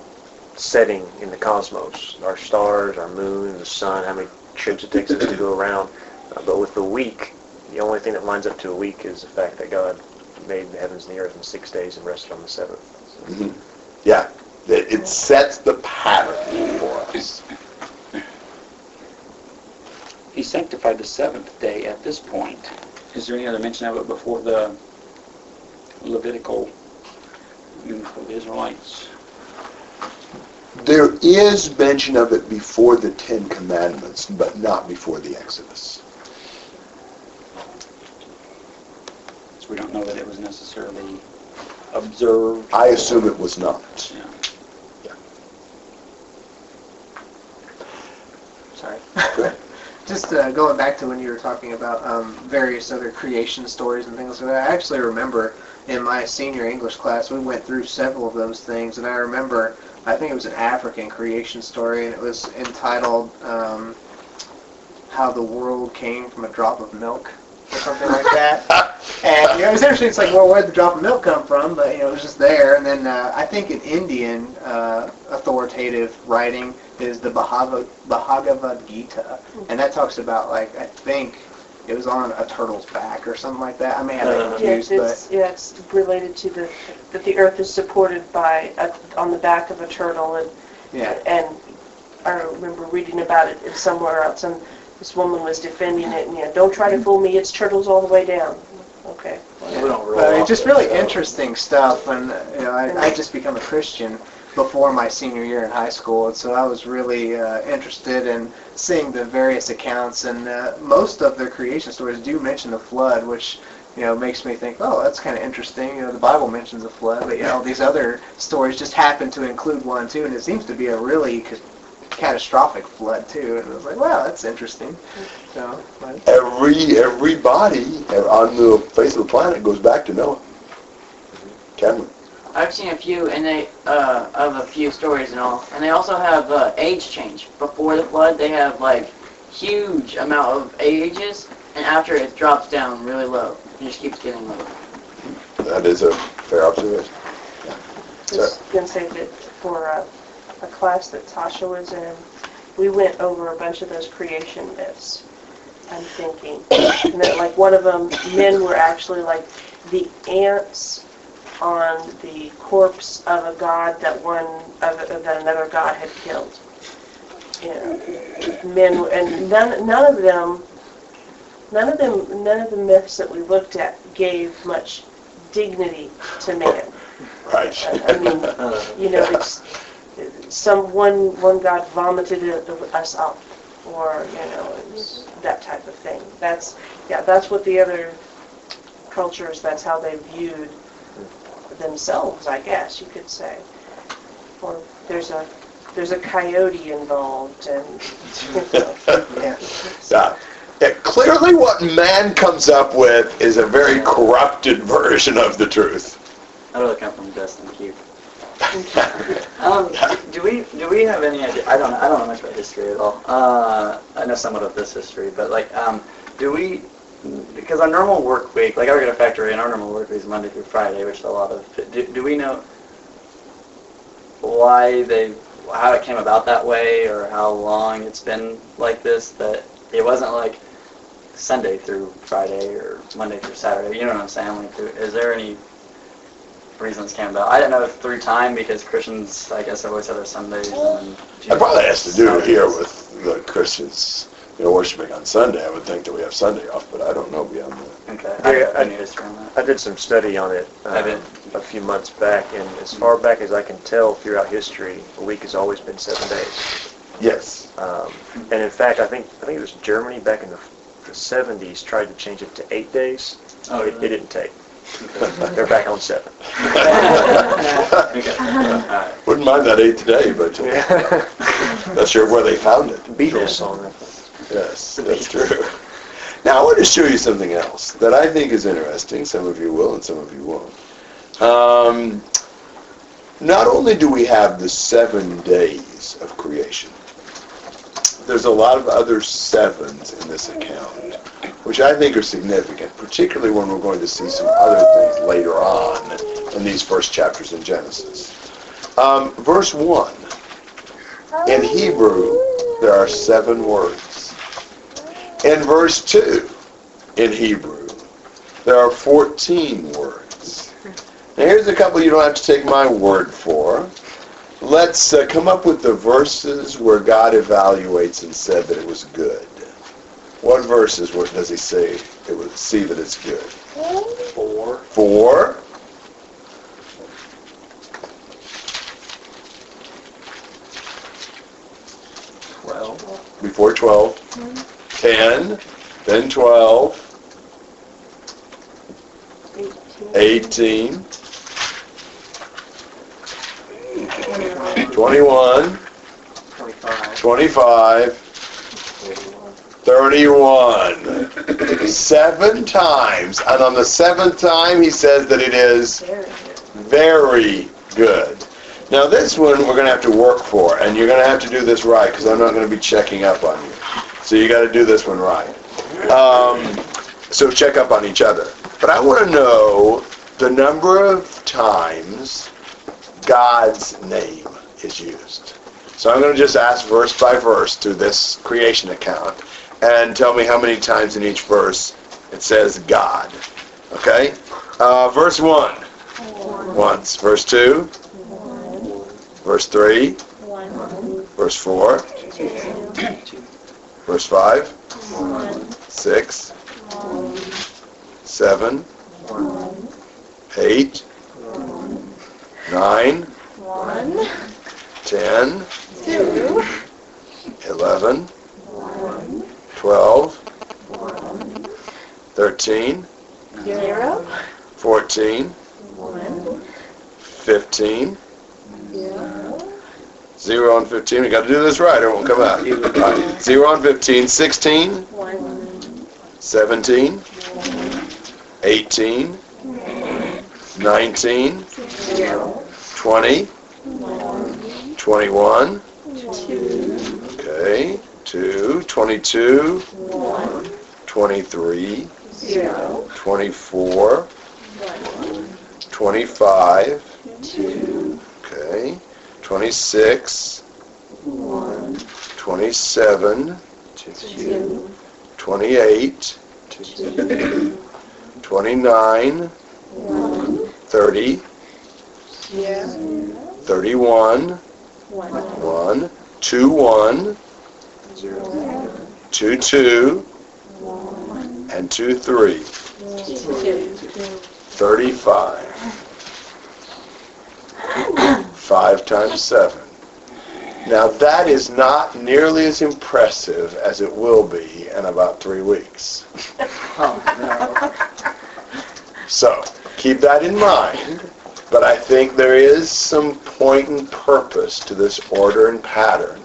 setting in the cosmos. Our stars, our moon, the sun, how many trips it takes us to go around. Uh, but with the week, the only thing that lines up to a week is the fact that God made the heavens and the earth in six days and rested on the seventh. Mhm. Yeah, it, it sets the pattern for us. He sanctified the seventh day at this point. Is there any other mention of it before the Levitical, I mean, for the Israelites? There is mention of it before the Ten Commandments, but not before the Exodus. We don't know that it was necessarily observed. I assume it was not. Yeah. Sorry. Good. (laughs) Just uh, going back to when you were talking about um, various other creation stories and things like that, I actually remember in my senior English class we went through several of those things, and I remember I think it was an African creation story, and it was entitled um, "How the World Came from a Drop of Milk" or something like that. And you know, it was interesting. It's like, well, where did the drop of milk come from? But you know, it was just there. And then uh, I think an Indian uh, authoritative writing is the Bhagavad, Bhagavad Gita, and that talks about like I think it was on a turtle's back or something like that. I may have Yes, confused, but it's, yeah, it's related to the, that the earth is supported by, a- on the back of a turtle, and, yeah. and I remember reading about it somewhere else, and this woman was defending it, and, you know, don't try to fool me, it's turtles all the way down. Okay. We don't roll But off it's just it, really so- interesting stuff, and uh, you know, I, I just become a Christian before my senior year in high school, and so I was really uh, interested in seeing the various accounts, and uh, most of the creation stories do mention the flood, which you know makes me think, oh, that's kind of interesting. You know, the Bible mentions a flood, but you know, these other stories just happen to include one too, and it seems to be a really ca- catastrophic flood too. And I was like, wow, that's interesting. So, but, Every every body on the face of the planet goes back to Noah. Cameron. I've seen a few, and they uh, of a few stories and all, and they also have uh, age change. Before the flood, they have like huge amount of ages, and after it drops down really low. It just keeps getting lower. That is a fair observation. Just gonna say that for a, a class that Tasha was in, we went over a bunch of those creation myths. I'm thinking, and (coughs) that like one of them, men were actually like the ants on the corpse of a god that one of that another god had killed. You know, men and none none of them, none of them, none of the myths that we looked at gave much dignity to man. Right. I mean, you know, it's some one one god vomited us up, or you know, that type of thing. That's yeah, that's what the other cultures. That's how they viewed themselves, I guess you could say. Or there's a there's a coyote involved, and (laughs) yeah. Yeah. Yeah, clearly what man comes up with is a very corrupted version of the truth. I really come from Dustin Q. Um, do we do we have any idea? I don't I don't know much about history at all. Uh, I know somewhat of this history, but like, um, do we because our normal work week, like I work at a factory, and our normal work week is Monday through Friday, which is a lot of. Do, do we know why they, how it came about that way, or how long it's been like this? That it wasn't like Sunday through Friday or Monday through Saturday. You know what I'm saying? Like, is there any reason this came about? I don't know if through time because Christians, I guess, always have their Sundays. And It probably has to do here with the Christians, you know, worshiping on Sunday. I would think that we have Sunday off, but I don't know beyond that. Okay. Yeah, I, I I- need history on that. I did some study on it I uh, a few months back, and as far back as I can tell throughout history, a week has always been seven days. Yes. Um, and in fact, I think I think it was Germany back in the, the 70s tried to change it to eight days. Oh, it, it didn't take. They're back on seven. Okay. All right. (laughs) Wouldn't mind that eight today, but (laughs) not sure where they found it. Beatles song. Yes, that's true. Now, I want to show you something else that I think is interesting. Some of you will and some of you won't. Um, not only do we have the seven days of creation, there's a lot of other sevens in this account, which I think are significant, particularly when we're going to see some other things later on in these first chapters in Genesis. Um, verse 1. In Hebrew, there are seven words. In verse 2, in Hebrew, there are 14 words. Now here's a couple you don't have to take my word for. Let's uh, come up with the verses where God evaluates and said that it was good. What verses what does he say it would see that it's good? Four. Four. Twelve. Before 12. 10. Then 12. 18. 21. 25. 25. 31. Seven times. And on the seventh time, he says that it is very good. Now this one we're going to have to work for, and you're going to have to do this right, because I'm not going to be checking up on you. So you got to do this one right. Um, so check up on each other. But I want to know the number of times God's name is used. So I'm going to just ask verse by verse through this creation account and tell me how many times in each verse it says God. Okay? Uh, verse 1. One. Once. Verse 2. One. Verse 3. One. Verse 4. Two. Verse 5. 6. 7. 8. 9. 10. 11. 12. 13. Zero. 14. One. 15. Zero on 15. We got to do this right or it won't come out. Right. Zero on 15. 16. One. 17. 18. 19. 20. 21. Two. Okay. 2. 22. 1. 23. Zero. 24. 1. 25. Two. Okay. 26. One. 27. Two. 28. Two. 29. One. 30. Zero. 31. One. 1. 2 1. Zero. 2 2. One. And 2 3. Two. 35. 5 times 7. Now that is not nearly as impressive as it will be in about three weeks. (laughs) Oh, so keep that in mind. But I think there is some point and purpose to this order and pattern.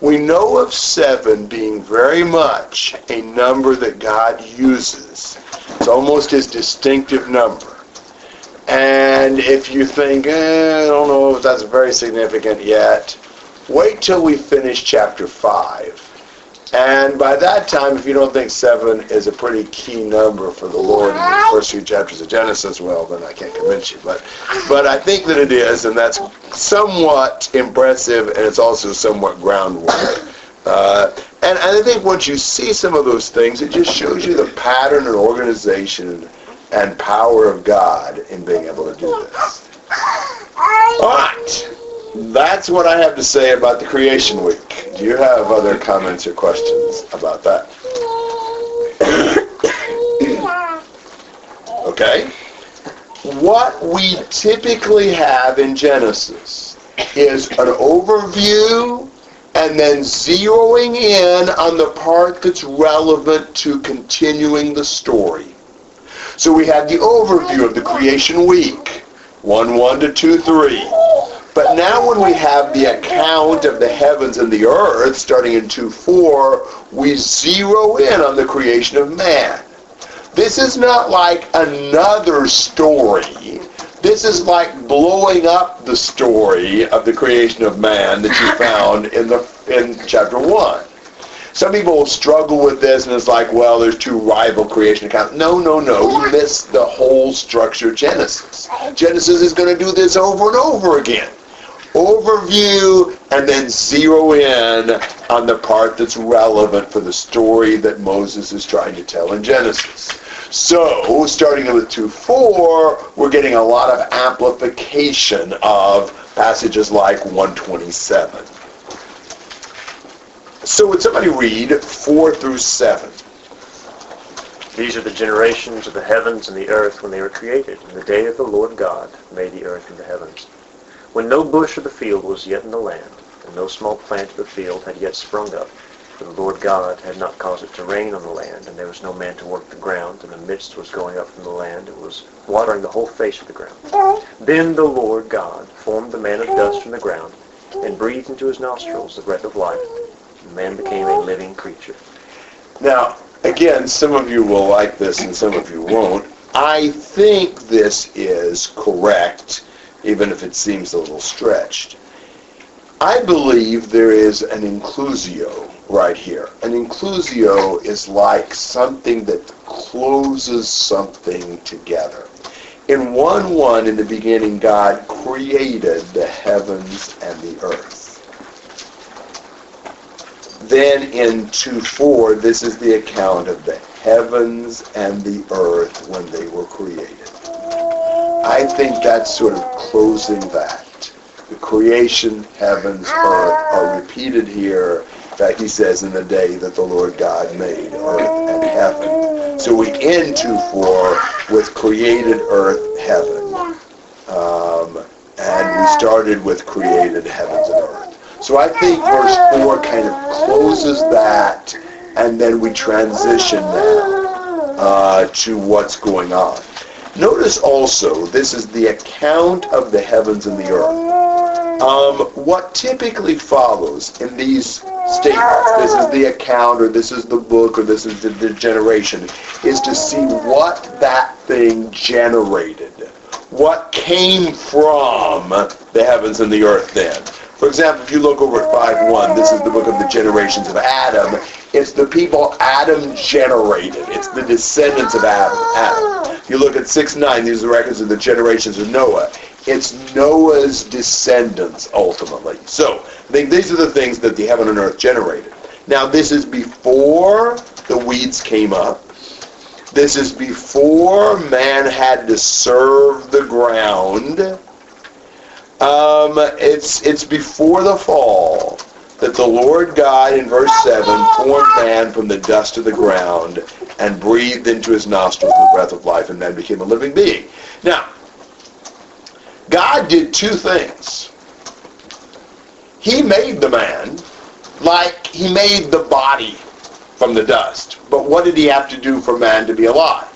We know of seven being very much a number that God uses. It's almost his distinctive number. And if you think, eh, I don't know if that's very significant yet, wait till we finish chapter 5 And by that time, if you don't think seven is a pretty key number for the Lord in the first few chapters of Genesis, well, then I can't convince you. But, but I think that it is, and that's somewhat impressive, and it's also somewhat groundwork. Uh, and, and I think once you see some of those things, it just shows you the pattern and organization and power of God in being able to do this. All right. That's what I have to say about the creation week. Do you have other comments or questions about that? (coughs) okay. What we typically have in Genesis is an overview and then zeroing in on the part that's relevant to continuing the story. So we have the overview of the creation week, 1 1 to 2 3. But now when we have the account of the heavens and the earth, starting in 2 4, we zero in on the creation of man. This is not like another story. This is like blowing up the story of the creation of man that you (laughs) found in the in chapter 1. Some people struggle with this and it's like, well, there's two rival creation accounts. No, no, no. You missed the whole structure of Genesis. Genesis is going to do this over and over again. Overview and then zero in on the part that's relevant for the story that Moses is trying to tell in Genesis. So, starting with 2.4, we're getting a lot of amplification of passages like 127. So would somebody read 4 through 7? These are the generations of the heavens and the earth when they were created, in the day of the Lord God made the earth and the heavens. When no bush of the field was yet in the land, and no small plant of the field had yet sprung up, for the Lord God had not caused it to rain on the land, and there was no man to work the ground, and the mist was going up from the land, and was watering the whole face of the ground. Then the Lord God formed the man of dust from the ground, and breathed into his nostrils the breath of life, and man became a living creature. Now, again, some of you will like this and some of you won't. I think this is correct, even if it seems a little stretched. I believe there is an inclusio right here. An inclusio is like something that closes something together. In 1-1, in the beginning, God created the heavens and the earth. Then in 2-4, this is the account of the heavens and the earth when they were created. I think that's sort of closing that. The creation, heavens, earth are repeated here. Fact, he says in the day that the Lord God made earth and heaven. So we end 2-4 with created earth, heaven. Um, and we started with created heavens and earth. So I think verse 4 kind of closes that, and then we transition now uh, to what's going on. Notice also, this is the account of the heavens and the earth. Um, what typically follows in these statements, this is the account, or this is the book, or this is the, the generation, is to see what that thing generated. What came from the heavens and the earth then. For example, if you look over at 5.1, this is the book of the generations of Adam. It's the people Adam generated. It's the descendants of Adam. Adam. You look at 6.9, these are the records of the generations of Noah. It's Noah's descendants, ultimately. So, I think these are the things that the heaven and earth generated. Now, this is before the weeds came up. This is before man had to serve the ground. Um, it's it's before the fall that the Lord God in verse 7 formed man from the dust of the ground and breathed into his nostrils the breath of life and man became a living being. Now, God did two things. He made the man like he made the body from the dust. But what did he have to do for man to be alive?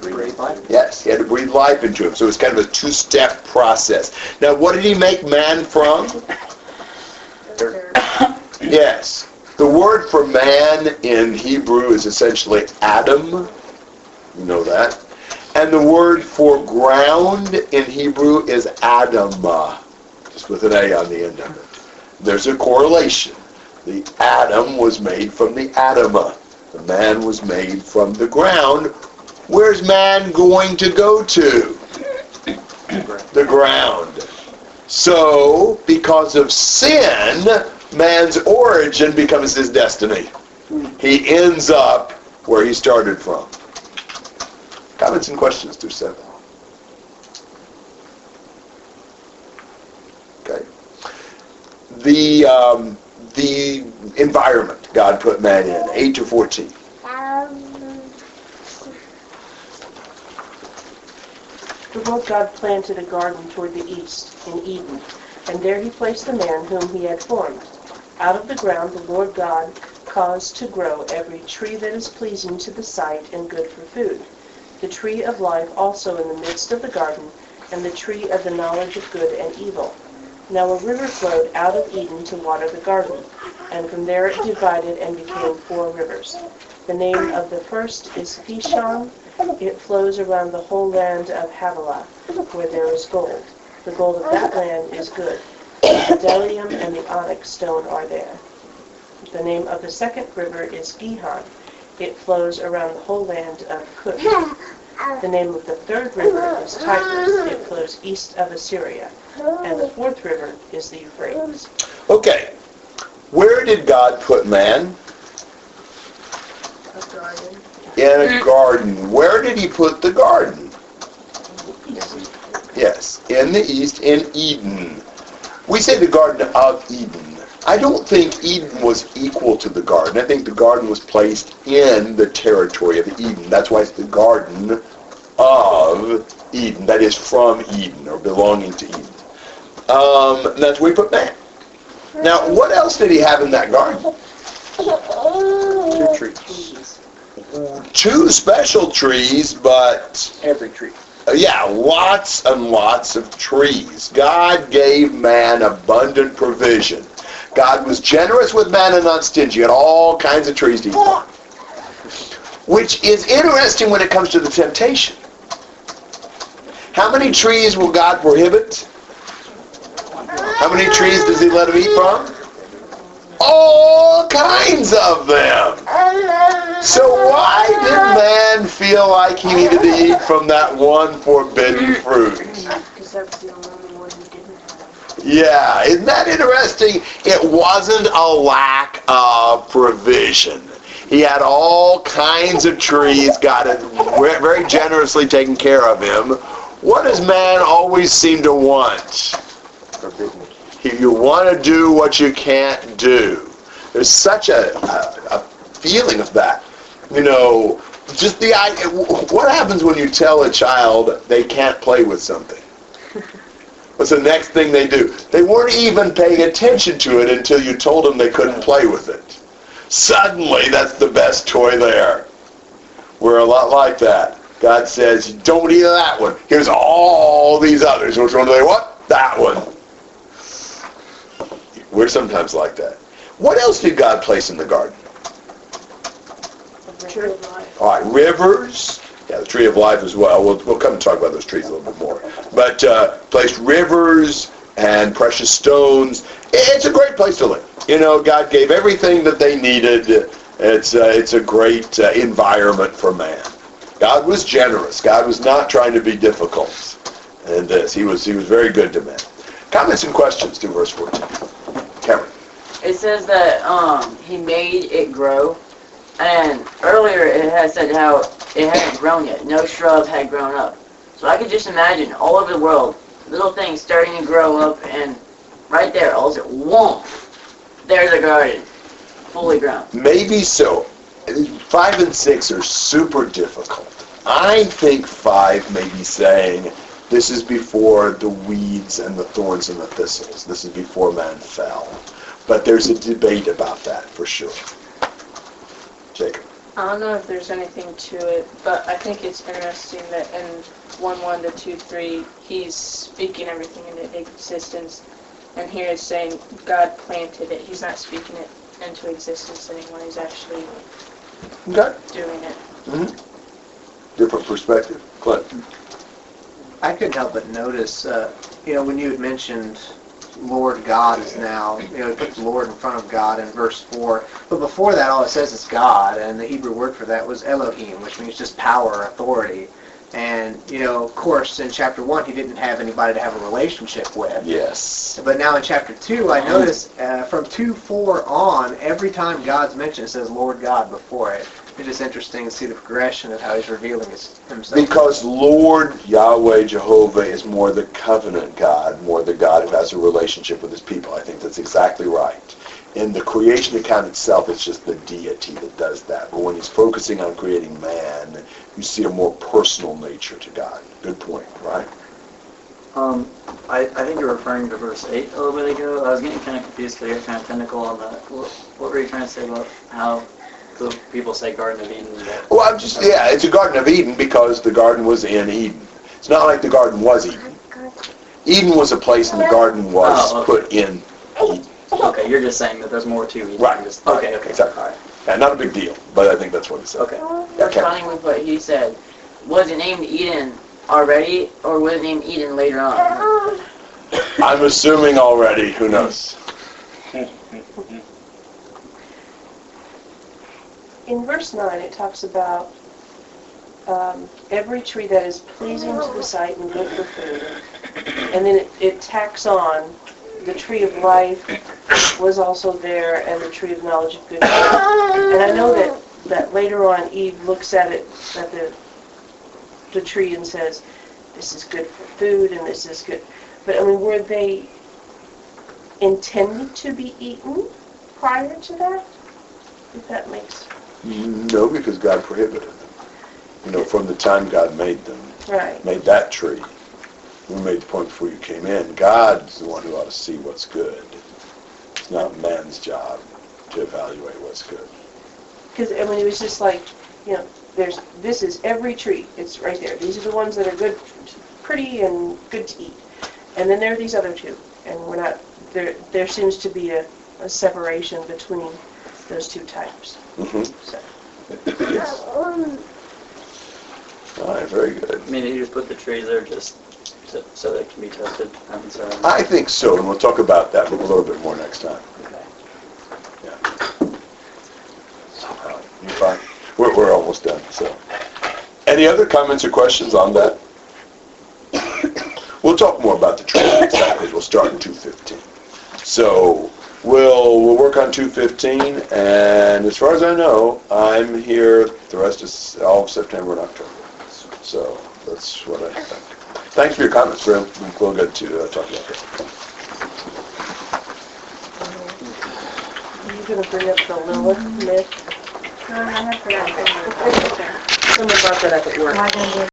Breathe life. Yes, he had to breathe life into him. So it's kind of a two-step process. Now, what did he make man from? Yes. The word for man in Hebrew is essentially Adam. You know that. And the word for ground in Hebrew is Adamah, just with an A on the end of it. There's a correlation. The Adam was made from the Adama. The man was made from the ground. Where's man going to go to? The ground. So, because of sin, man's origin becomes his destiny. He ends up where he started from. Comments and questions through seven. Okay. The um, the environment God put man in, eight to fourteen. The Lord God planted a garden toward the east in Eden, and there he placed the man whom he had formed. Out of the ground the Lord God caused to grow every tree that is pleasing to the sight and good for food. The tree of life also in the midst of the garden, and the tree of the knowledge of good and evil. Now a river flowed out of Eden to water the garden, and from there it divided and became four rivers. The name of the first is Pishon. It flows around the whole land of Havilah, where there is gold. The gold of that land is good. The bdellium and the onyx stone are there. The name of the second river is Gihon. It flows around the whole land of Cush. The name of the third river is Tigris. It flows east of Assyria. And the fourth river is the Euphrates. Okay. Where did God put man? In a garden. Where did he put the garden? Yes, in the east, in Eden. We say the Garden of Eden. I don't think Eden was equal to the garden. I think the garden was placed in the territory of Eden. That's why it's the Garden of Eden. That is from Eden or belonging to Eden. Um, that's where he put man. Now, what else did he have in that garden? (laughs) Two trees. Two special trees, but Every tree. Uh, yeah, lots and lots of trees. God gave man abundant provision. God was generous with man and not stingy, and all kinds of trees to eat from. Which is interesting when it comes to the temptation. How many trees will God prohibit? How many trees does he let him eat from? All kinds of them. So why did man feel like he needed to eat from that one forbidden fruit? Yeah, isn't that interesting? It wasn't a lack of provision. He had all kinds of trees, God had very generously taken care of him. What does man always seem to want? Forbidden. If you want to do what you can't do. There's such a, a, a feeling of that. You know, just the idea, what happens when you tell a child they can't play with something? (laughs) What's the next thing they do? They weren't even paying attention to it until you told them they couldn't play with it. Suddenly, that's the best toy there. We're a lot like that. God says, don't eat that one. Here's all these others. Which one do they want? That one. We're sometimes like that. What else did God place in the garden? The Tree of life. All right, rivers. Yeah, the tree of life as well. We'll, we'll come and talk about those trees a little bit more. But uh, placed rivers and precious stones. It's a great place to live. You know, God gave everything that they needed. It's uh, it's a great uh, environment for man. God was generous. God was not trying to be difficult. And this, he was he was very good to man. Comments and questions to verse 14. It says that um, he made it grow, and earlier it had said how it hadn't grown yet. No shrub had grown up. So I could just imagine all over the world, little things starting to grow up, and right there, all at once, there's a garden, fully grown. Maybe so. Five and six are super difficult. I think five may be saying this is before the weeds and the thorns and the thistles. This is before man fell. But there's a debate about that for sure. Jacob. I don't know if there's anything to it, but I think it's interesting that in 1 1 to 2 3, he's speaking everything into existence. And here it's saying God planted it. He's not speaking it into existence anymore. He's actually Okay. doing it. hmm Different perspective. Clint. I couldn't help but notice, uh, you know, when you had mentioned Lord God is now, you know, he puts Lord in front of God in verse 4. But before that, all it says is God, and the Hebrew word for that was Elohim, which means just power, authority. And, you know, of course, in chapter 1, he didn't have anybody to have a relationship with. Yes. But now in chapter 2, I notice uh, from 2 4 on, every time God's mentioned, it says Lord God before it. It's interesting to see the progression of how he's revealing his, himself. Because Lord Yahweh Jehovah is more the covenant God, more the God who has a relationship with his people. I think that's exactly right. In the creation account itself, it's just the deity that does that. But when he's focusing on creating man, you see a more personal nature to God. Good point, right? Um, I, I think you're referring to verse 8 a little bit ago. I was getting kind of confused because you're kind of technical on that. What, what were you trying to say about how the people say Garden of Eden? But Well, I'm just, yeah, it's a Garden of Eden because the garden was in Eden. It's not like the garden was Eden. Eden was a place and the garden was Oh, okay. put in Eden. okay, you're just saying that there's more to Eden. Right. Just, okay, okay. Exactly. All right. And not a big deal, but I think that's what he said. Okay. That's Okay. funny with what he said. Was it named Eden already, or was it named Eden later on? I'm assuming already, who knows? (laughs) In verse 9, it talks about um, every tree that is pleasing to the sight and good for food. And then it, it tacks on the tree of life was also there and the tree of knowledge of good and. And I know that, that later on Eve looks at it, at the, the tree and says, this is good for food and this is good. But I mean, were they intended to be eaten prior to that? If that makes No, because God prohibited them. You know, from the time God made them, Right. made that tree. We made the point before you came in. God's the one who ought to see what's good. It's not man's job to evaluate what's good. Because, I mean, it was just like, you know, there's, this is every tree. It's right there. These are the ones that are good, pretty and good to eat. And then there are these other two. And we're not, there, there seems to be a, a separation between those two types. hmm So, Yes. All right, very good. I mean, you just put the trees there just so, so they can be tested. And so, I think so, and we'll talk about that a little bit more next time. okay. All right, You fine? We're, we're almost done, so. Any other comments or questions on that? (coughs) We'll talk more about the training exactly. We'll start in 215. So we'll, we'll work on 215, and as far as I know, I'm here the rest of, all of September and October. So that's what I think. Thanks for your comments, Real, real good to uh, talk about this. are you going to bring up the Lilith myth? I have forgotten. Someone brought that up at work.